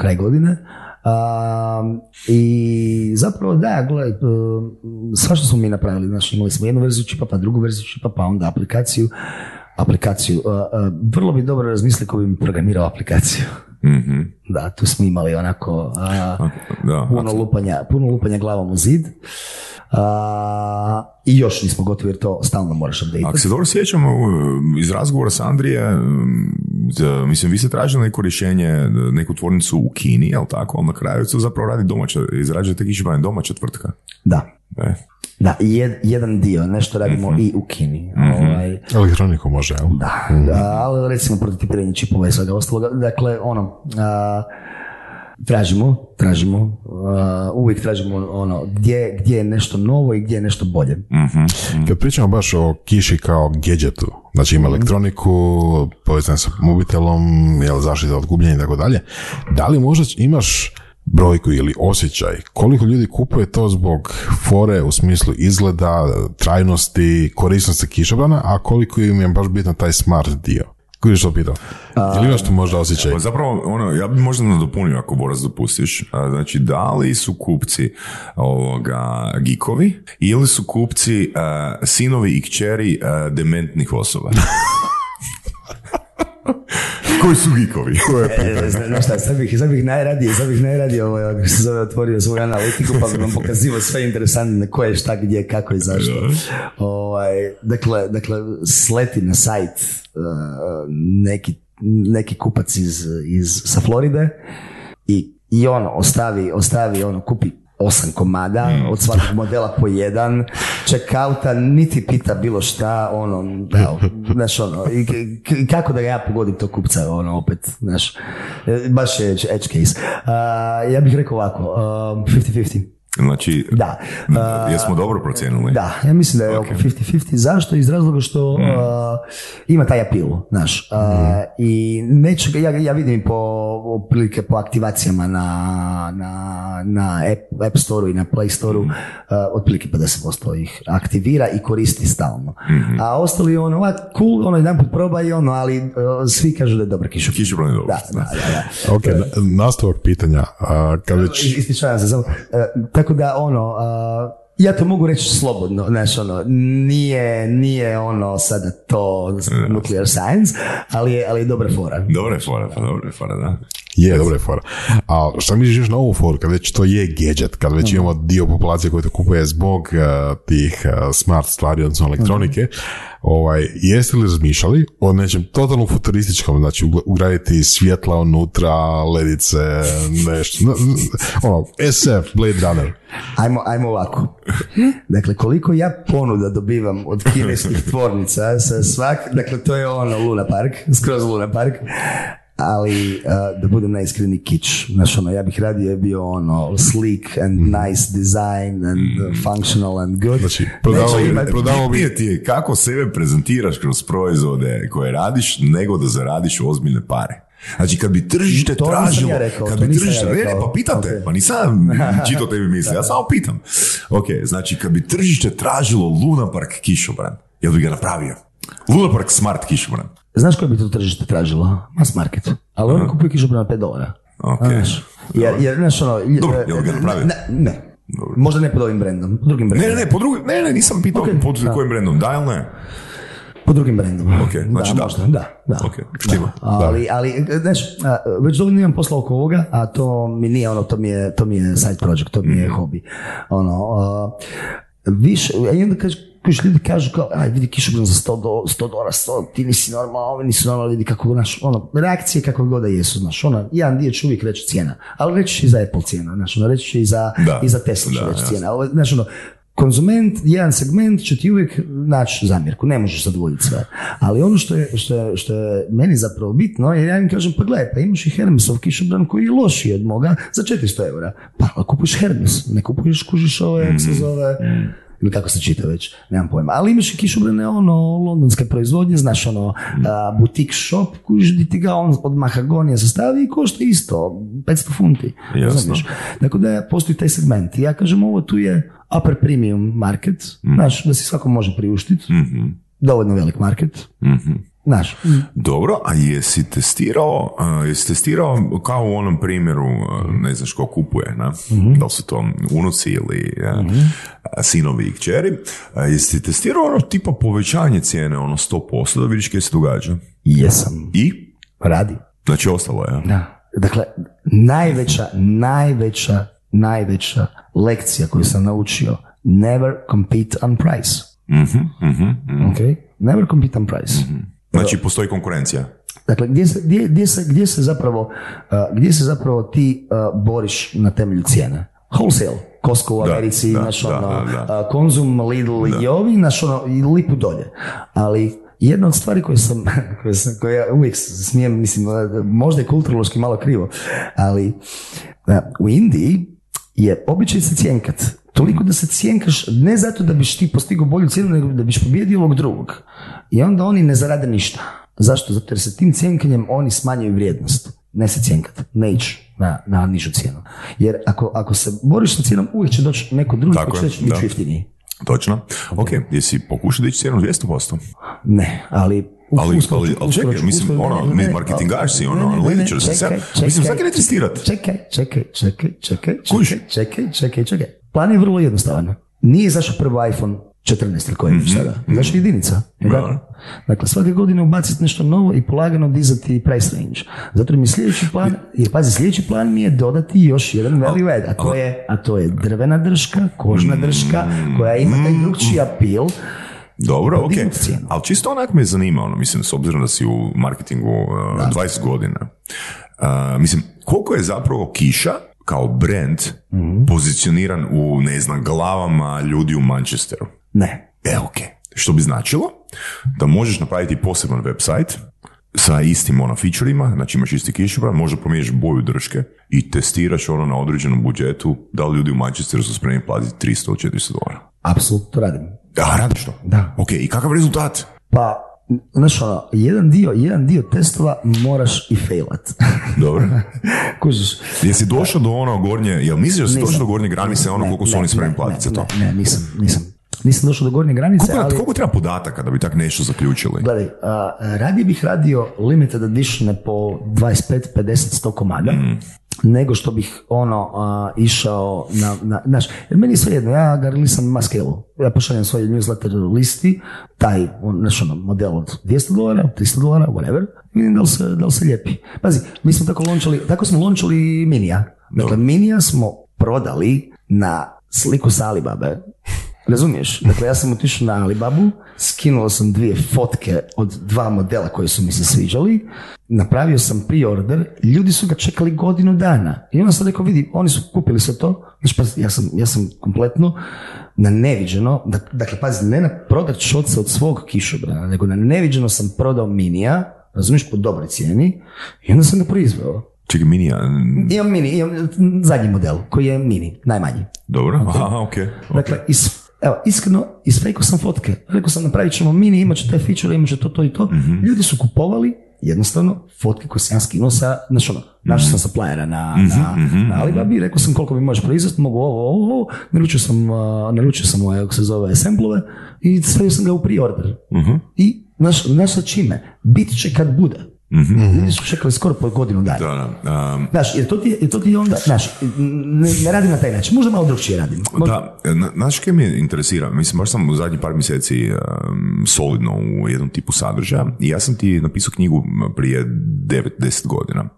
kraj godine. Um, I zapravo da, gledaj, um, svašta smo mi napravili, znači imali smo jednu verziju čipa, pa drugu verziju čipa, pa onda aplikaciju, aplikaciju. Uh, uh, vrlo bi dobro razmisliti ko bi mi programirao aplikaciju. Mhm. Da, tu smo imali onako uh, Da, puno, lupanja, puno lupanja glavom u zid. Uh, I još nismo gotovi jer to stalno moraš update. Ako se dobro sjećam, u- iz razgovora s Andrije, mislim, vi ste tražili neko rješenje, neku tvornicu u Kini, jel tako? Ali na kraju se zapravo radi domaća, izrađujete kišobran domaća tvrtka. Da, E. da, jed- jedan dio, nešto radimo i u Kini. Ovaj, Elektroniku može, jel? Da, da, ali recimo prototipiranje čipova i svega ostaloga. Dakle, ono, a, tražimo, tražimo, a, uvijek tražimo ono, gdje, gdje je nešto novo i gdje je nešto bolje. Kad pričamo baš o kiši kao gadgetu, znači ima elektroniku, povezan sa mobitelom, jel, zaštita od gubljenja i tako dalje, da li možda imaš brojku ili osjećaj koliko ljudi kupuje to zbog fore u smislu izgleda, trajnosti, korisnosti kišobrana, a koliko im je baš bitno taj smart dio? Kudiš to pitao? Ili imaš tu možda osjećaj? Pa zapravo, ono, ja bi možda nadopunio ako Boras dopustiš. A, Znači, da li su kupci ovoga gikovi ili su kupci a, sinovi i kćeri a, dementnih osoba? (laughs) Koji su gikovi? (laughs) E, zna- Znaš šta, sad bih, sad bih najradije, sad bih najradije ovaj, ako se zove otvorio svoju analitiku pa bi vam pokazivao sve interesantne koje, šta, gdje, kako i zašto. Ovaj, dakle, dakle, sleti na sajt uh, neki, neki kupac iz, iz, sa Floride i, i ono, ostavi, ostavi ono, kupi osam komada, od svakog modela po jedan, checkouta, niti pita bilo šta, ono, evo, znaš, ono, i k- kako da ga ja pogodim tog kupca, ono, opet, znaš, e, baš je edge, case. A, ja bih rekao ovako, um, 50-50. Znači, Da. Jesmo dobro procijenili? da, ja mislim da je oko 50-50. Zašto? Iz razloga što uh, ima taj apil, znaš. Uh, I neću ga, ja, ja vidim po, otprilike po aktivacijama na, na, na App, App Store i na Play Store-u, uh, otprilike 50% ih aktivira i koristi stalno. A ostali ono, "A, cool, ono jedan put probaj, ono, ali uh, svi kažu da je dobar kišobran. Kišobran je dobar, Da, da, da. da. Ok, na- nastavak pitanja. A, kad već... Ispričavam se samo. E, tako da ono, a, ja to mogu reći slobodno, znaš ono, nije, nije ono sada to nuclear science, ali je, ali je dobra fora. Dobra je fora, pa dobra je fora, da. Je, dobra je fora. A šta misliš još na ovu foru, kad već to je gadget, kad već imamo dio populacije koji to kupuje zbog eh, tih eh, smart stvari, odnosno elektronike, ovaj, jeste li razmišljali o nečem totalno futurističkom, znači ugraditi svjetla unutra, ledice, nešto, ono, SF, Blade Runner. Ajmo, ajmo ovako. Dakle, koliko ja ponuda dobivam od kineskih tvornica sa svak, dakle, to je ono Luna Park, skroz Luna Park. Ali uh, da budem najiskreniji kič. Znaš, ono, ja bih radije bio ono sleek and nice design and uh, functional and good. Znači, prodavao bi- imati- prodavao bi ti je kako sebe prezentiraš kroz proizvode koje radiš, nego da zaradiš ozbiljne pare. Znači, kad bi tržište To tražilo, ja rekao, kad to bi tržište, ja ne, ne, pa pitate, Ok. pa nisam (laughs) čito tebi misli, ja samo pitam. Ok, znači, kad bi tržište tražilo Luna Park kišobran, jel bi ga napravio? Luna Park smart kišobran. Znaš koje bi to tržište tražilo? Mass market. Ali oni kupuju kišobran na 5 dolara. Ok. Znaš, jer, jer, znaš, ono, Dobro, jel ga napravio? Ne, ne. Možda ne pod ovim brendom, pod drugim Ne, brendom. ne, ne, po drugim, ne, ne, nisam pitao Ok, pod da. kojim brendom, da ili ne? Pod drugim brendom. Ok, znači da. možda, da. da. Ok, štima. Ali, ali, znaš, već dovoljno imam posla oko ovoga, a to mi nije ono, to mi je, to mi je side project, to mi je hobi. Ono, a, više, i onda kažeš, kažeš, ljudi kažu kao, aj vidi kišobran za 100, do, 100 dolara, 100, ti nisi normalno, ovi nisu normalno, vidi kako, znaš, ono, reakcije kako god da jesu, znaš, ono, jedan dio će uvijek reći cijena, ali reći će i za Apple cijena, znaš, ono, reći će i za, Da. i za Tesla Da, reći cijena, ali, znaš, ono, konzument, jedan segment će ti uvijek naći zamjerku, ne možeš zadovoljiti sve. Ali ono što je, što je, što je meni zapravo bitno, jer ja im kažem, pa gledaj, pa imaš i Hermesov kišobran koji je lošiji od moga za 400 eura. Pa kupuješ Hermes, ne kupuješ, kužiš ove, jak se zove, ili kako se čita već, nemam pojma. Ali imaš i kišobrane, ono, londonske proizvodnje, znaš, ono, a, butik shop, kužiš di ti ga on od mahagonija sastavi i košta isto, 500 funti. Jasno. Tako da postoji taj segment. I ja kažem, ovo tu je upper premium market, znaš, da si svako može priuštiti, Mhm. dovoljno velik market, Mhm. Znaš, Dobro, a jesi testirao, jesi testirao kao u onom primjeru, ne znaš ko kupuje, na? da li su to unuci ili a, sinovi i kćeri, jesi testirao ono tipa povećanje cijene, ono 100%, da vidiš kaj se događa? jesam, I? radi. Znači ostalo je? Da. Dakle, najveća, najveća, najveća lekcija koju sam naučio, never compete on price. Mhm, mhm, mhm. Ok? Never compete on price. Znači postoji konkurencija. Dakle, gdje se, gdje, gdje se, gdje se zapravo, uh, gdje se zapravo ti uh, boriš na temelju cijene? Wholesale. Costco u Da, Americi, da, naš da, ono, da, da. uh, Konzum, Lidl i ovi, naš ono, i lipu dolje. Ali jedna od stvari koje sam, (laughs) koje, sam, koje ja uvijek smijem, mislim, možda je kulturološki malo krivo, ali u Indiji je običaj se cijenkat. Toliko da se cijenkaš ne zato da biš ti postigao bolju cijenu, nego da biš pobjedio ovog drugog. I onda oni ne zarade ništa. Zašto? Zato jer se tim cijenkanjem oni smanjuju vrijednost. Ne se cijenkat, ne ići na, na nižu cijenu. Jer ako, ako se boriš sa cijenom, uvijek će doći neko drugi koji će reći, bit ću jeftiniji. Točno. Ok, jesi pokušao dići cijenu 200%? Ne, ali... Ali, ali, ali čekaj, mislim, ono, ne, marketingaš si, ono, analitičar si, čekaj, sad- mislim, čekaj, sad ne testirat. Čekaj, čekaj, čekaj, čekaj, Kuži. čekaj, čekaj, čekaj, čekaj. Plan je vrlo jednostavan. Nije izašao prvo iPhone 14 ili koji je sada. Izašao je jedinica. Je tako? Dakle, svake godine ubaciti nešto novo i polagano dizati price range. Zato mi je sljedeći plan, jer pazi, sljedeći plan mi je dodati još jedan value add, a to je, a to je drvena drška, kožna drška, koja ima taj drugčiji appeal. Dobro, ok. Ali čisto onak me zanima, ono, mislim, s obzirom da si u marketingu uh, 20 godina. Uh, mislim, koliko je zapravo Kiša kao brand Mhm. pozicioniran u, ne znam, glavama ljudi u Manchesteru? Ne. E, ok. Što bi značilo da možeš napraviti poseban website sa istim ono featureima, znači imaš isti kišobran, možda promijeniš boju drške i testiraš ono na određenom budžetu da li ljudi u Manchesteru su spremni platiti 300 ili 400 dolara. Apsolutno to radim. A, radiš to? Da. Ok, i kakav rezultat? Pa, znaš ono, jedan dio, jedan dio testova moraš i failat. (laughs) Dobro. Kužiš? Jesi došao do ono gornje, jel misliš da si došao do gornje granice ono Ne, koliko su ne, oni spremni platiti za to? Ne, ne, nisam, nisam. Nisam došao do gornje granice, Koliko, ali... koliko treba podataka da bi tak nešto zaključili? Gledaj, a, radije bih radio limited edition po 25, 50, 100 komada, Mm. Nego što bih ono a, išao na, na, znaš, jer meni je sve jedno, ja ga na scale ja pošaljem svoj newsletter listi, taj, on, znaš ono, model od 200 dolara, 300 dolara, whatever, vidim da li se, da li se lijepi. Pazi, mi smo tako lončali, tako smo lončali Minija. Dakle, Minija smo prodali na sliku sa Alibabe. Razumiješ? Dakle, ja sam otišao na Alibabu, skinuo sam dvije fotke od dva modela koji su mi se sviđali, napravio sam pre-order, ljudi su ga čekali godinu dana. I onda sam rekao, vidi, oni su kupili sve to, znači, pa ja sam, ja sam kompletno na neviđeno, dak- dakle, pazi, ne na prodat šoce od svog kišobrana, nego na neviđeno sam prodao minija, razumiješ, po dobroj cijeni i onda sam ga proizveo. Čekaj, mini, a, Imam mini, imam zadnji model koji je mini, najmanji. dobro, aha, ok. Dakle, is, evo, iskreno, isfejkao sam fotke. Rekao sam, napravit ćemo mini, imat će te feature, imat će to, to i to. Mhm. Ljudi su kupovali jednostavno fotke koje sam ja skinuo sa, znači ono, našao sam suppliera na, Mhm, na, na Alibabi, rekao sam koliko mi može proizvesti, mogu ovo, ovo, ovo, naručio sam, uh, naručio sam ovaj, kako se zove, samplove i stavio sam ga u pre-order. Mhm. I, znaš, znaš sa čime? Bit će kad bude. Ljudi su čekali skoro po godinu dana. Mhm. Da, da. um, Znaš, jer to ti je, jer to ti onda, znaš, ne, ne radim na taj način, možda malo drugčije radim. Možda- Da, na- znaš kaj me interesira? Mislim, baš sam u zadnjih par mjeseci um, solidno u jednom tipu sadržaja i ja sam ti napisao knjigu prije 9-10 godina.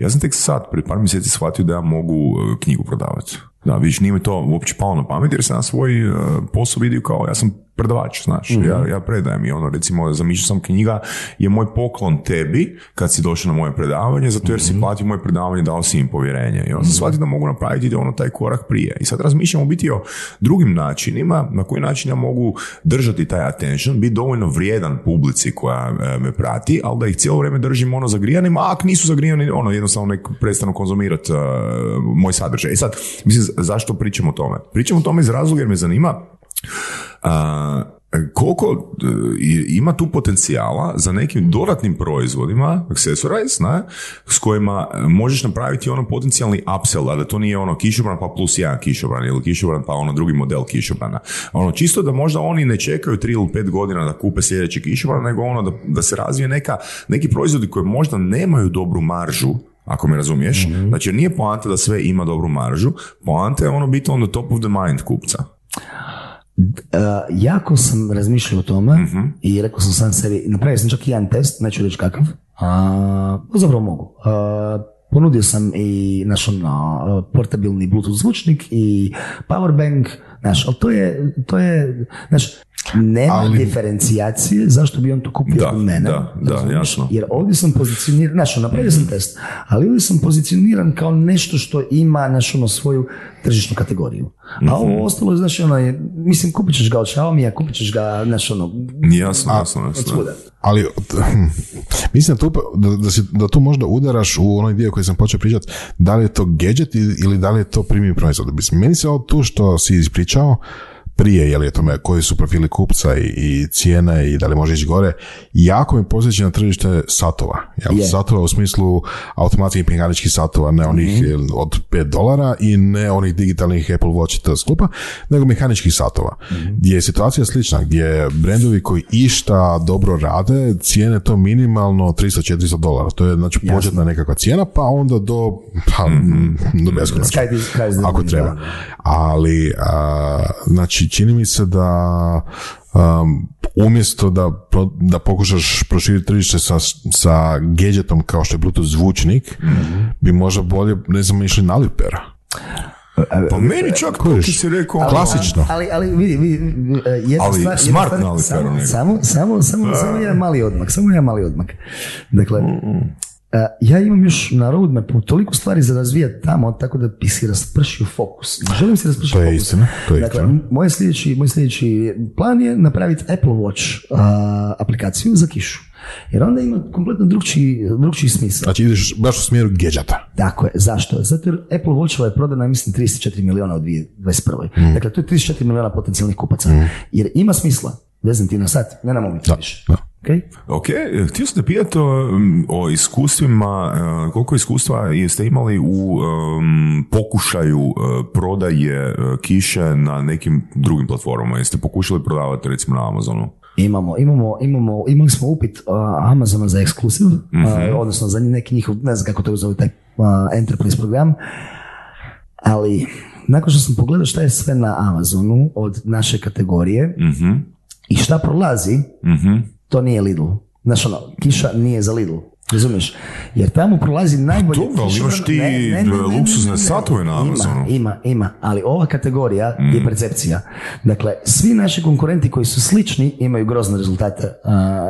Ja sam tek sad, prije par mjeseci shvatio da ja mogu uh, knjigu prodavati. Da, vidiš, nije mi to uopće palo na pamet jer sam na svoj uh, posao vidio kao, ja sam predavač, znaš, ja, ja predajem i ono, recimo, zamišljao sam knjiga je moj poklon tebi kad si došao na moje predavanje, zato jer si platio moje predavanje, dao si im povjerenje. I onda sam shvatio da mogu napraviti ono taj korak prije. I sad razmišljam u biti o drugim načinima, na koji način ja mogu držati taj attention, biti dovoljno vrijedan publici koja e, me prati, ali da ih cijelo vrijeme držim ono zagrijanim, a ako nisu zagrijani, ono jednostavno nek prestanu konzumirati e, moj sadržaj. I sad, mislim, zašto pričam o tome? Pričam o tome iz razloga jer me zanima a, koliko e, ima tu potencijala za nekim dodatnim proizvodima, accessorize, ne, s kojima e, možeš napraviti ono potencijalni upsell, a da to nije ono kišobran pa plus jedan kišobran ili kišobran pa ono drugi model kišobrana. Ono, čisto da možda oni ne čekaju tri ili pet godina da kupe sljedeći kišobran, nego ono da, da se razvije neka, neki proizvodi koji možda nemaju dobru maržu, ako me razumiješ. Znači, nije poanta da sve ima dobru maržu, poanta je ono biti on the top of the mind kupca. Uh, jako sam razmišljao o tome Mhm. i rekao sam sam sebi, napravio sam čak i jedan test, neću reći kakav, a, zapravo mogu. A, ponudio sam i naš ono, portabilni bluetooth zvučnik i powerbank, znaš, ali to je, to je, znaš, nema Ali- diferencijacije zašto bi on to kupio Da, od mene. da, da, jasno. Jer ovdje sam pozicioniran, znaš, ono, napravio sam test, ali ovdje sam pozicioniran kao nešto što ima, znaš, ono, svoju tržišnu kategoriju. A ovo ostalo, znaš, ono, je, mislim, kupit ćeš ga od Xiaomi, kupit ćeš ga, znaš, ono, Jasno, jasno, od jasno. svuda. Ali mislim da tu, da, da, si, da tu možda udaraš u onaj dio koji sam počeo pričati, da li je to gadget ili, ili da li je to premium proizvod. Mislim, meni se ovo tu što si ispričao, prije, je li je tome, koji su profili kupca i, i cijene i da li može ići gore, jako mi posjeća na tržište satova. Jel? Je. Satova u smislu automatskih mehaničkih satova, ne onih Mhm. jel, od 5 dolara i ne onih digitalnih Apple Watch skupa, nego mehaničkih satova. Mhm. Gdje je situacija slična, gdje brendovi koji išta dobro rade, cijene to minimalno 300-400 dolara. To je znači početna nekakva cijena, pa onda do, pa, do beskonačno ako treba. Ali, a, znači, čini mi se da um, umjesto da, pro- da pokušaš proširiti tržište sa, sa gadgetom kao što je Bluetooth zvučnik, bi možda bolje, ne znam, išli na Alipera. Pa meni čak, kako si rekao, ono, Klasično. Ali, ali vidi, vidi, e, jedna Ali stvar, jedna smart stvar- naliper, samo, nego. samo, samo, samo, samo jedan mali odmak, samo jedan mali odmak. Dakle, e, ja imam još na roadmapu toliko stvari za razvijati tamo, tako da bi si raspršio fokus. Želim si raspršiti fokus. istina, to je dakle, istina. moj sljedeći, moj sljedeći plan je napraviti Apple Watch a, aplikaciju za kišu. Jer onda ima kompletno drugčiji, drugčiji smisao. Znači, ideš baš u smjeru gadgeta. Tako je. Zašto? Zato jer Apple Watchova je prodana, mislim, 34 miliona u 2021. Dakle, to je 34 miliona potencijalnih kupaca. Jer ima smisla. Vezan ti na sat, ne na mobitel više. da. Okay? Ok, htio sam te pitati o, o iskustvima, e, koliko iskustva jeste imali u em, pokušaju e, prodaje e, kiše na nekim drugim platformama? Jeste pokušali prodavati recimo na Amazonu? Imamo, imamo, imamo, imali smo upit uh, Amazona za ekskluziv, uh, odnosno za neki njihov, ne znam kako to zove, taj uh, enterprise program, ali nakon što sam pogledao šta je sve na Amazonu od naše kategorije Mhm, i šta prolazi, mhm. To nije Lidl. Znaš ono, kiša nije za Lidl. Razumiješ? Jer tamo prolazi najbolje... dobro, ali imaš ti luksuzne satove na Amazonu. Ima, ima, ima, ali ova kategorija je Mm. percepcija. Dakle, svi naši konkurenti koji su slični imaju grozne rezultate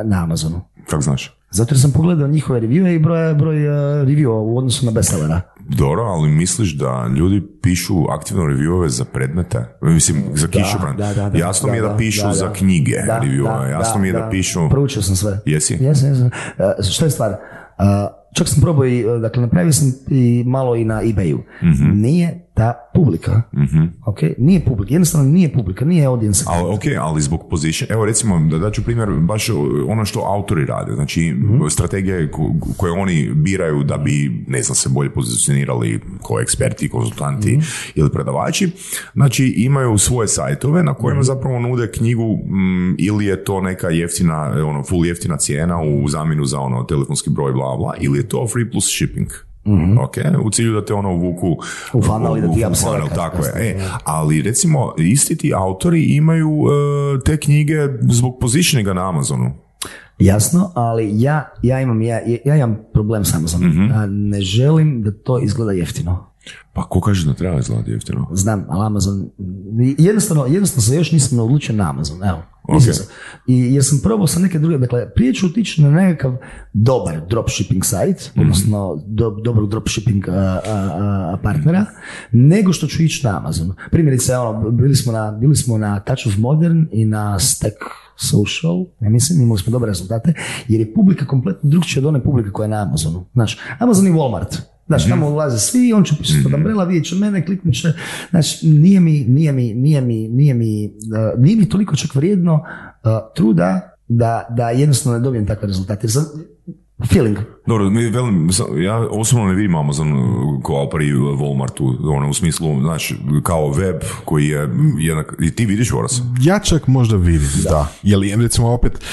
na Amazonu. Kako znaš? Zato jer sam pogledao njihove reviewe i broj, broj a, review u odnosu na bestsellera. Dobro, ali misliš da ljudi pišu aktivno reviewove za predmete? Mislim, za kišobran. Jasno mi je da, da, pišu da, za knjige Da, reviewove. Jasno mi je da, pišu... Proučio sam sve. Jesi? Jesam, jesam. Uh, što je stvar? Uh, čak sam probao i, dakle, napravio sam i malo i na eBayu. Mhm. Nije ta publika. Ok? Nije publika. Jednostavno nije publika. Nije audience. Ali, ok, ali zbog position, evo recimo da daću primjer baš ono što autori rade, znači Mhm. strategije ko- koje oni biraju da bi, ne znam, se bolje pozicionirali kao eksperti, konzultanti Mhm. ili predavači, znači imaju svoje sajtove na kojima Mhm. zapravo nude knjigu mm, ili je to neka jeftina, ono, full jeftina cijena u zamjenu za ono telefonski broj bla bla, ili je to free plus shipping. Ok, u cilju da te ono uvuku. U funnel i da ti funnel, tako je. E, ali recimo isti ti autori imaju e, te knjige zbog positioninga na Amazonu. Jasno, ali ja, ja, imam, ja, ja imam problem s Amazonom. Mhm. Ja ne želim da to izgleda jeftino. Pa ko kaže da treba izgledati jeftino? Znam, ali Amazon, jednostavno, jednostavno se još nisam odlučio na Amazon, evo. Ok. Nisam se. I, jer sam probao sa neke druge, dakle, prije ću otići na nekakav dobar dropshipping sajt, Mhm. odnosno do, dobrog dropshipping a, a, a, partnera, nego što ću ići na Amazon. Primjerice, ono, bili smo na, bili smo na Touch of Modern i na Stack Social, ja mislim, imali smo dobre rezultate, jer je publika kompletno drugčija od one publike koja je na Amazonu. Znaš, Amazon i Walmart. Znaš, tamo ulaze svi, on će pisati od umbrella, vidjet će mene, kliknut će, znači, nije mi, nije mi, nije mi, nije mi, uh, nije mi toliko čak vrijedno uh, truda da, da jednostavno ne dobijem takve rezultate. Sam, feeling. Dobro, mi velim, ja osobno ne vidim Amazon kao pri Walmartu, ono, u smislu, znači, kao web koji je jednak, i ti vidiš Voras? Ja čak možda vidim, da. Jer recimo opet,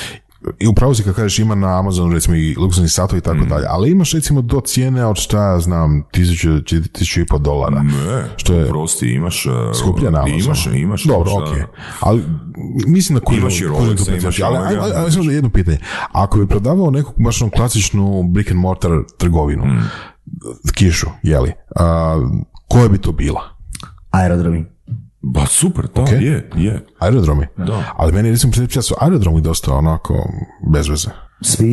i upravo si kad kažeš ima na Amazonu recimo i luksuzni satovi i tako dalje, ali imaš recimo do cijene od šta ja znam, tisuću, tisuću i pol dolara. Ne, Što je prosti, imaš... uh, skuplje na Amazonu. Imaš, imaš. Dobro, imaš, ok. Ali mislim da kužim- Imaš i tu imaš. Ali, ovoga. ali, ali, samo jedno pitanje. Ako bi prodavao neku baš klasičnu brick and mortar trgovinu, Mm. kišu, jeli, a, koja bi to bila? Aerodromi. Ba super, da, Ok. je, je. Aerodromi? Da. Ali meni recimo percepcija su aerodromi dosta onako bez veze. Svi,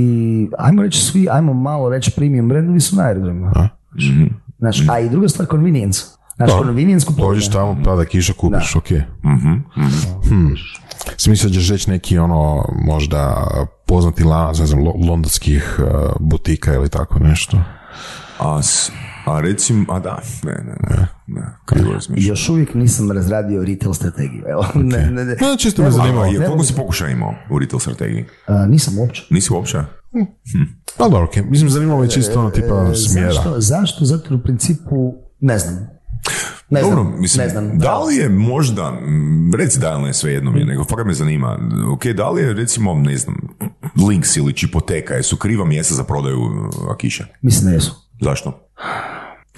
ajmo reći svi, ajmo malo reći premium brendovi su na aerodromima. Znaš, a i druga stvar, convenience. Znaš, convenience kupovine. Dođeš tamo, pada kiša, kupiš, ok. Mhm, Hmm. Si mislio da ćeš reći neki ono, možda poznati lanac, ne znam, lo- londonskih uh, butika ili tako nešto? A, s- a recim, a da, ne, ne, ne, ne, krivo razmišljam. Još uvijek nisam razradio retail strategiju. Evo, ne, ne, ne. No, čisto me Ne zanima. Je, ne koliko si pokušaja imao u retail strategiji? A, nisam uopće. Nisi uopće? Pa dobro, ok. Mislim, zanimalo me čisto ono tipa smjera. E, Zašto? Zašto? Zato u principu ne znam. Ne Dobro, znam, mislim, ne znam. da li je možda, reci da li ne sve jedno mi je, nego fakat me zanima, ok, da li je recimo, ne znam, Links ili Čipoteka, jesu kriva mjesta za prodaju akiša? Mislim da jesu. Zašto?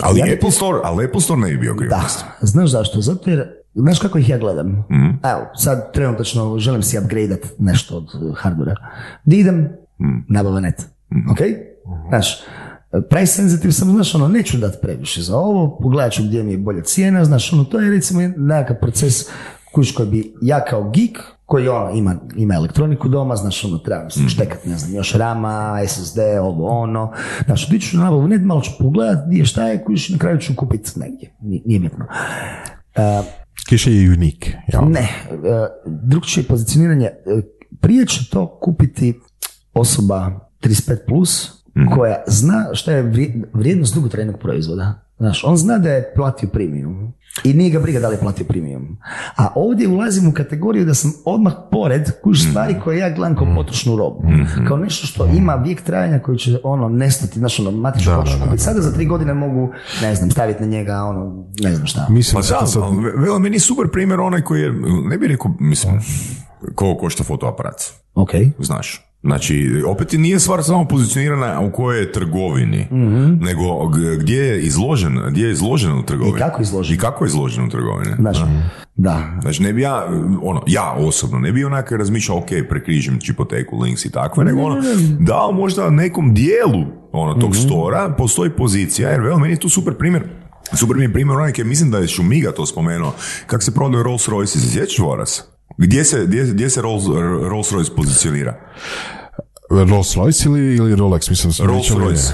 Ali Ja Apple Store, ali Apple Store ne bi bio Da, znaš zašto? Zato jer, znaš kako ih ja gledam? Mhm. Evo, sad trenutačno želim si upgradeat nešto od hardvera. Di idem? Mhm. Nabava net. Ok? Znaš, price sensitive sam, znaš, ono, neću dati previše za ovo, pogledat ću gdje mi je bolja cijena, znaš, ono, to je recimo nekakav proces kuš koji bi ja kao geek, koji ono, ima, ima elektroniku doma, znaš, ono, trebam Mhm. se štekat, ne znam, još rama, SSD, ovo, ono, znaš, otiću ću na nabavu net, malo ću pogledat gdje je šta je, kuš, na kraju ću kupiti negdje, nije, nije bitno. Kiša je unik. jel? Ne, e, drugčije pozicioniranje. e, Prije će to kupiti osoba 35+, plus, koja zna šta je vri- vrijednost dugotrajnog proizvoda. Znaš, on zna da je platio premium i nije ga briga da li je platio premium. A ovdje ulazim u kategoriju da sam odmah pored kuš stvari koje ja gledam kao potrošnu robu. Kao nešto što ima vijek trajanja koji će ono nestati, znaš ono, da, kupiti. Sada za tri godine mogu, ne znam, staviti na njega ono, ne znam šta. Mislim Pa da sad... meni je super primjer onaj koji je, ne bi rekao, mislim, koliko košta fotoaparat, Ok. znaš. Znači, opet i nije stvar samo pozicionirana u kojoj je trgovini, nego g- gdje je izložen, gdje je izložen u trgovini. I kako izložen. I kako je izložen u trgovini. Znaš, da. Znači, ne bi ja, ono, ja osobno, ne bi onak razmišljao, ok, prekrižim čipoteku, links i takve, nego ono, da možda nekom dijelu ono, tog stora postoji pozicija, jer vel, meni je tu super primjer, super mi je primjer onaj mislim da je Šumiga to spomenuo, kako se prodaju Rolls Royce, se sjećaš Voras? Gdje se, gdje, gdje se Rolls, Rolls Royce pozicionira? Rolls Royce ili, ili Rolex? Mislim da Rolls Royce.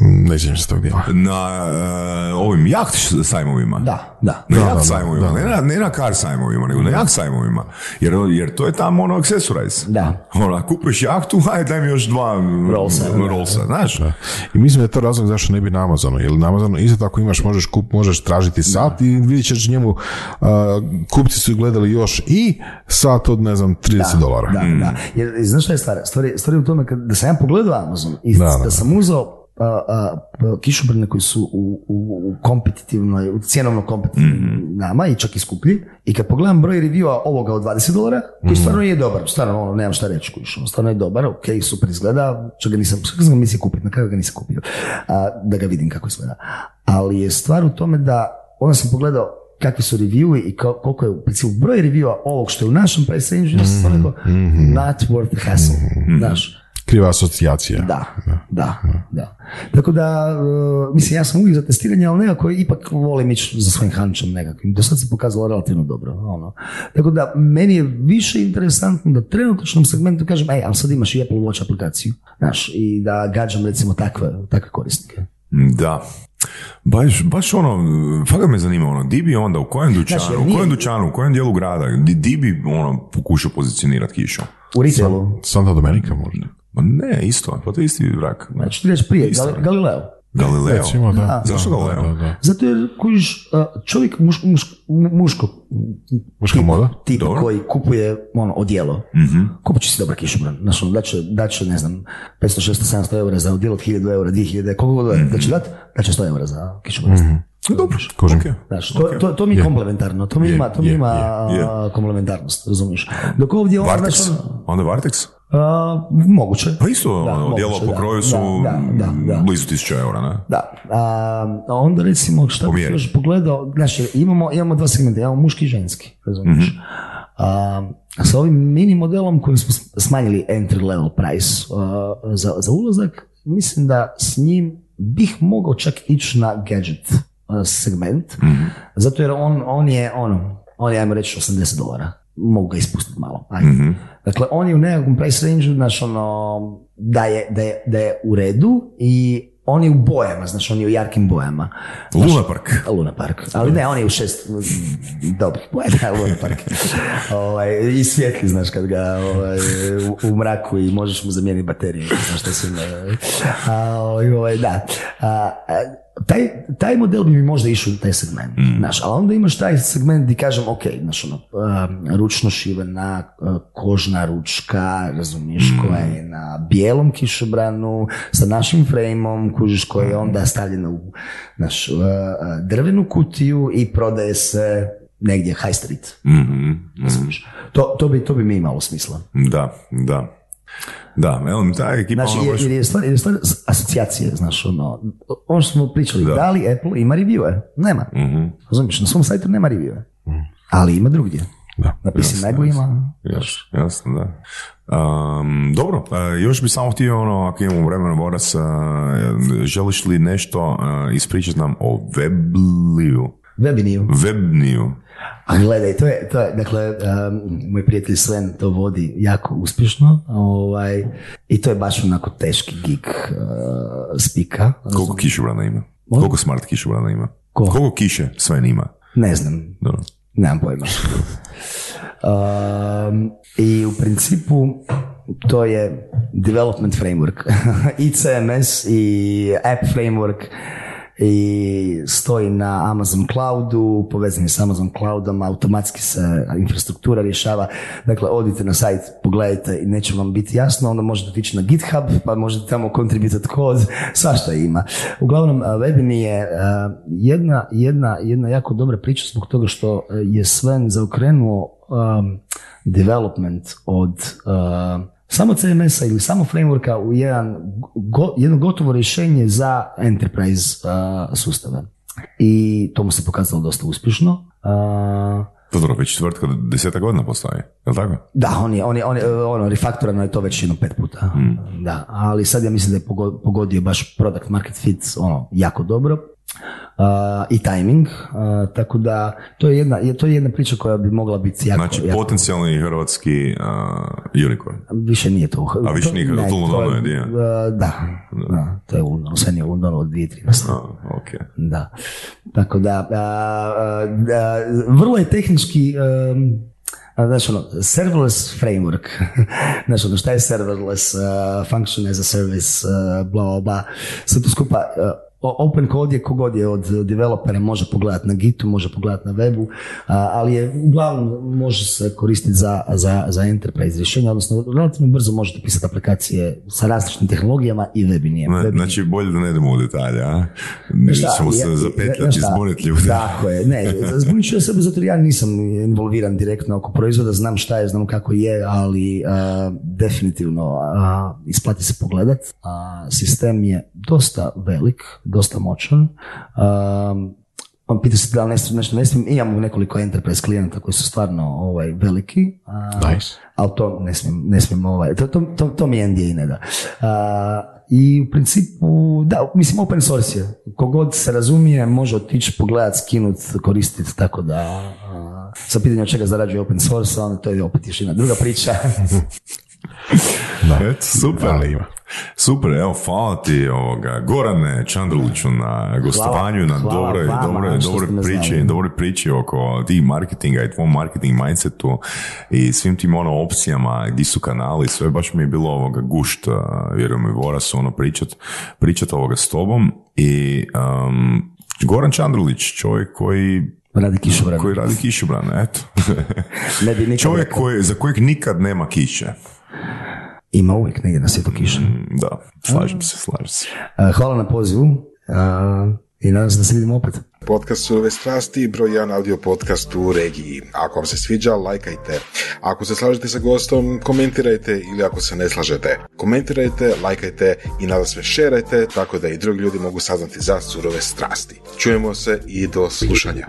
Ne sjećam se tog dijela. Na e, ovim jaht sajmovima. Da, da. Na Da, jaht da, sajmovima, da. Ne, na, ne na kar sajmovima, nego na jaht sajmovima. Jer, jer to je tamo ono accessorize. Da. Ono, kupuješ jahtu, aj daj mi još dva Rollsa, da. rollsa, znaš? I mislim da je to razlog zašto ne bi na Amazonu, jer na Amazonu isto tako imaš, možeš, kup, možeš tražiti sat i vidjet ćeš njemu, uh, kupci su gledali još i sat od, ne znam, 30 dolara. Da, da. Jer, znaš šta je stvar? Stvar je, stvar je u tome kad, da sam ja pogledao Amazon i Da, da, da, da. sam uzeo a, a, a, kišobrane koji su u, u, u kompetitivnoj, u cjenovno kompetitivnim nama i čak i skuplji. I kad pogledam broj reviewa ovoga od 20 dolara, koji stvarno je dobar, stvarno ono, nemam šta reći kuš, ono, stvarno je dobar, ok, super izgleda, čak ga nisam, čak sam ga mislio kupiti, na kraju ga nisam kupio, a, da ga vidim kako izgleda. Ali je stvar u tome da, onda sam pogledao kakvi su reviewi i ko- koliko je u principu broj reviewa ovog što je u našem price range, sam stvarno rekao, not worth the hassle, znaš. Kriva asocijacija. Da, da, da. Tako da, uh, mislim, ja sam uvijek za testiranje, ali nekako ipak volim ići za svojim hančem nekakvim. Do sad se pokazalo relativno dobro. Ono. Tako da, meni je više interesantno da trenutačnom segmentu kažem, ej, ali sad imaš i Apple Watch aplikaciju, znaš, i da gađam recimo takve, takve korisnike. Da. Baš, baš ono, fakat me zanima, ono, di bi onda, u kojem dućanu, jer u kojem dućanu, u kojem dijelu grada, di, di bi ono, pokušao pozicionirati kišu? U retailu. Santa Domenica možda. Ma ne, isto, pa to je isti vrak. Znači, ti reći prije, Gali- Galileo. Galileo. Recimo, da. Zašto da, Galileo? Da, da, da. Zato jer kužiš, a, čovjek muš, muš, muško Muška tipa, moda? tipa Dobro. koji kupuje ono, odijelo. Mhm. Kupit će si dobar kišobran. Znaš, ono, daće, daće, ne znam, 500, 600, 700 eura za odijelo od 1000 eura, 2000, koliko god Mhm. da će dat, daće 100 eura za kišobran. Dobro, Kužim. okej. Znaš, to, to, to mi je komplementarno, to mi Je, ima, to mi je, ima komplementarnost, razumiješ? Dok ovdje ono, Vartex, znaš, ono, onda Vartex? A, moguće. Pa isto, Da, ono, moguće, po kroju su da, da, da, da. blizu 1000 eura, ne? Da, a, onda recimo šta bih još pogledao, znači imamo, imamo dva segmenta, imamo muški i ženski, razumiješ? Mhm. A, sa ovim mini modelom kojim smo smanjili entry level price a, za, za ulazak, mislim da s njim bih mogao čak ići na gadget segment, Mhm. zato jer on, on je ono, on je ajmo reći 80 dolara. Mogu ga ispustiti malo. Ajde. Mhm. Dakle, on je u nekakvom price range, znaš, ono, da je, da, je, da je u redu i on je u bojama, znaš, on je u jarkim bojama. Znaš, Luna Park. Luna Park. Ali ne, on je u šest dobrih boja, da, (laughs) Luna Park. ovaj, I svijetli, znaš, kad ga ovaj, u, u mraku i možeš mu zamijeniti bateriju. Znaš što su, ovaj, ovaj, da. A, a, taj, taj model bi mi možda išao u taj segment, znaš, ali onda imaš taj segment gdje kažem, ok, znaš, ono, a, ručno šivena, a, kožna ručka, razumiješ, koja je na bijelom kišobranu, sa našim frejmom, kužiš, koja je onda stavljena u naš, a, a, drvenu kutiju i prodaje se negdje high street. Mhm. razumiješ. To, to, bi, to bi mi imalo smisla. Da, da. Da, evo, ta ekipa Znači, ono baš... jer je stvar, jer je stvar asocijacije, znaš, ono, ono što smo pričali, Da. da, li Apple ima reviewe? Nema. Mhm. Razumiješ, na svom sajtu nema reviewe. Ali ima drugdje. Da. Na PC Magu ima. Još, jasno, da. Um, dobro, e, još bi samo htio, ono, ako imamo vremena, Boras, e, želiš li nešto e, ispričati nam o Webliju? Webiniju. Webniju. A gledaj, to je, to je dakle, um, moj prijatelj Sven to vodi jako uspješno ovaj, i to je baš onako teški gig uh, spika. Koliko kišobrana ima? Molim? Koliko smart kišobrana ima? Ko? Koliko kiše sve ima? Ne znam, Dobro. nemam pojma. Um, I u principu to je development framework. (laughs) I CMS i app framework i stoji na Amazon Cloudu, povezan je s Amazon Cloudom, automatski se infrastruktura rješava. Dakle, odite na sajt, pogledajte i neće vam biti jasno, onda možete otići na GitHub, pa možete tamo contributati kod, svašta ima. Uglavnom, a, Webini je a, jedna, jedna, jedna jako dobra priča zbog toga što a, je Sven zaokrenuo um, development od samo CMS-a ili samo frameworka u jedan, go, jedno gotovo rješenje za enterprise uh, sustave. I to mu se pokazalo dosta uspješno. Uh, To dobro, već četvrtka deseta godina postoji, je li tako? da, on je, on je, on je, ono, refaktorano je to već jedno pet puta. Da, ali sad ja mislim da je pogo- pogodio baš product market fit ono, jako dobro. I timing, uh, tako da to je, jedna, je, to je jedna priča koja bi mogla biti jako... Znači, jako, potencijalni hrvatski uh, unicorn. Više nije to. A više nije, to, to u Londonu je dio? Da, da, to je u Londonu, sve nije u Londonu od 2013. A, ok. Da, tako da, a, a, vrlo je tehnički... Um, Znaš, ono, serverless framework, (laughs) znaš, ono, šta je serverless, uh, function as a service, uh, bla, bla, bla, sve to skupa, uh, open code je kogod je od developera može pogledati na Gitu, može pogledati na webu, ali je uglavnom može se koristiti za, za, za enterprise rješenja, odnosno relativno brzo možete pisati aplikacije sa različitim tehnologijama i web Znači bolje da ne idemo u detalje, a? Ne ćemo se zapetljati, zbuniti ljude. Tako je, ne, zbunit ću ja sebe zato jer ja nisam involviran direktno oko proizvoda, znam šta je, znam kako je, ali definitivno isplati se pogledat. sistem je dosta velik, dosta moćan. Um, on pita se da li nešto, nešto ne smijem, imamo nekoliko enterprise klijenata koji su stvarno ovaj, veliki, uh, nice. ali to ne smijem, ne smijem ovaj, to, to, to, to mi NDA ne da. Uh, I u principu, da, mislim open source je, kogod se razumije može otići pogledat, skinut, koristiti, tako da uh, sa pitanjem čega zarađuje open source, onda to je opet još jedna druga priča. (laughs) da. Et, super. Ali ima. Super, evo, hvala ti ovoga, Gorane Čandruliću na gostovanju, na dobroj, dobroj, dobroj priči, dobroj priči oko tih marketinga i tvom marketing mindsetu i svim tim ono opcijama, gdje su kanali, sve baš mi je bilo ovoga gušt, vjerujem i Voras, ono pričat, pričat ovoga s tobom i um, Goran Čandrulić, čovjek koji Radi kišobran. Koji radi kišobran, eto. Čovjek koji, za kojeg nikad nema kiše. Ima uvijek negdje na svijetu kiša. Mm, da, slažem se, slažem se. Hvala na pozivu i nadam se da se vidimo opet. Podcast Surove strasti, broj jedan audio podcast u regiji. Ako vam se sviđa, lajkajte. Ako se slažete sa gostom, komentirajte ili ako se ne slažete. Komentirajte, lajkajte i nada sve šerajte tako da i drugi ljudi mogu saznati za surove strasti. Čujemo se i do slušanja.